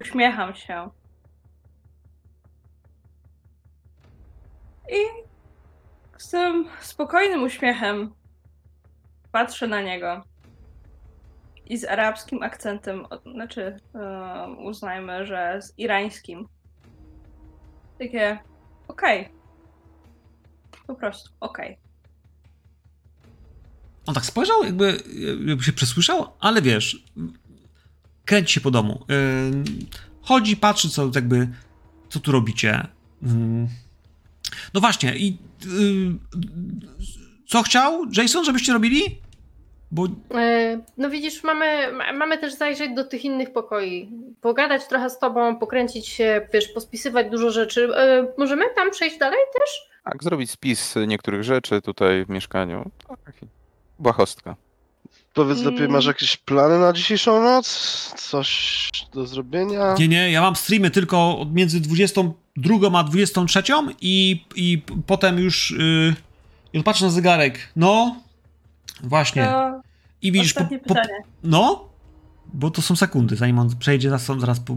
Uśmiecham się. I z tym spokojnym uśmiechem patrzę na niego. I z arabskim akcentem, znaczy uznajmy, że z irańskim. Takie, okej. Po prostu, okej. On tak spojrzał, jakby, jakby się przesłyszał, ale wiesz, kręci się po domu. Yy, chodzi, patrzy, co jakby, co tu robicie. Yy. No właśnie, i yy, co chciał Jason, żebyście robili? Bo E, No widzisz, mamy, ma- mamy też zajrzeć do tych innych pokoi. Pogadać trochę z tobą, pokręcić się, wiesz, pospisywać dużo rzeczy. E, Możemy tam przejść dalej też? Tak, zrobić spis niektórych rzeczy tutaj w mieszkaniu. Tak, Błahostka. Powiedz lepiej, Mm. masz jakieś plany na dzisiejszą noc? Coś do zrobienia? nie, nie, ja mam streamy tylko od między 22 a 23 i, i potem już yy, już patrzę na zegarek. No, właśnie. To I widzisz, po, ostatnie po, pytanie. No, bo to są sekundy, zanim on przejdzie zaraz, zaraz po,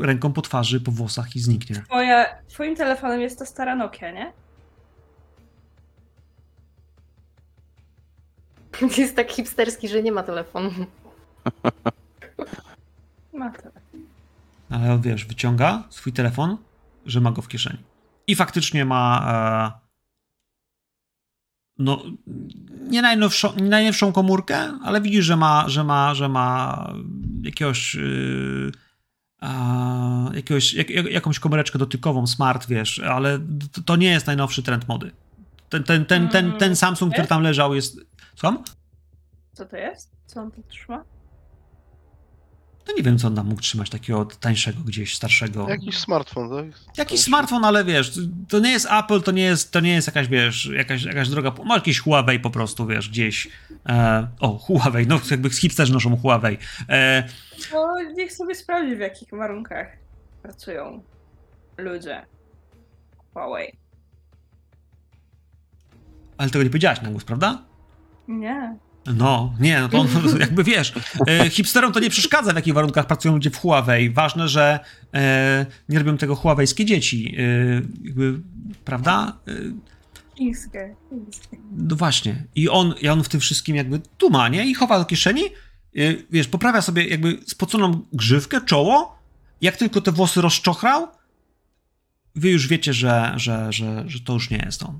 ręką po twarzy, po włosach i zniknie. Twoja, twoim telefonem jest ta stara Nokia, nie? Jest tak hipsterski, że nie ma telefonu. Ma telefon. Ale on, wiesz, wyciąga swój telefon, że ma go w kieszeni. I faktycznie ma e, no, nie najnowszą, nie najnowszą komórkę, ale widzisz, że ma, że ma, że ma jakiegoś yy, a, jakiegoś, jak, jak, jakąś komóreczkę dotykową, smart, wiesz, ale to, to nie jest najnowszy trend mody. Ten, ten, ten, ten, ten Samsung, który tam leżał jest... Słucham? Co to jest? Co on tu trzyma? No nie wiem, co on tam mógł trzymać takiego tańszego gdzieś, starszego. Jakiś smartfon, tak? Jakiś smartfon, ale wiesz, to nie jest Apple, to nie jest, to nie jest jakaś, wiesz, jakaś, jakaś droga, może jakiś Huawei po prostu, wiesz, gdzieś. E, o, Huawei, no jakby hipsterzy noszą Huawei. E, No, niech sobie sprawdzi, w jakich warunkach pracują ludzie. Huawei. Ale tego nie powiedziałaś na głos, prawda? Nie. No, nie, no to on, jakby wiesz, e, hipsterom to nie przeszkadza, w jakich warunkach pracują ludzie w Huawei. Ważne, że e, nie robią tego huawejskie dzieci, e, jakby, prawda? E, Chińskie. chińskie. No właśnie. I on, i on w tym wszystkim jakby tuma, nie? I chowa do kieszeni, yy, wiesz, poprawia sobie jakby spoconą grzywkę, czoło. Jak tylko te włosy rozczochrał, wy już wiecie, że, że, że, że to już nie jest on.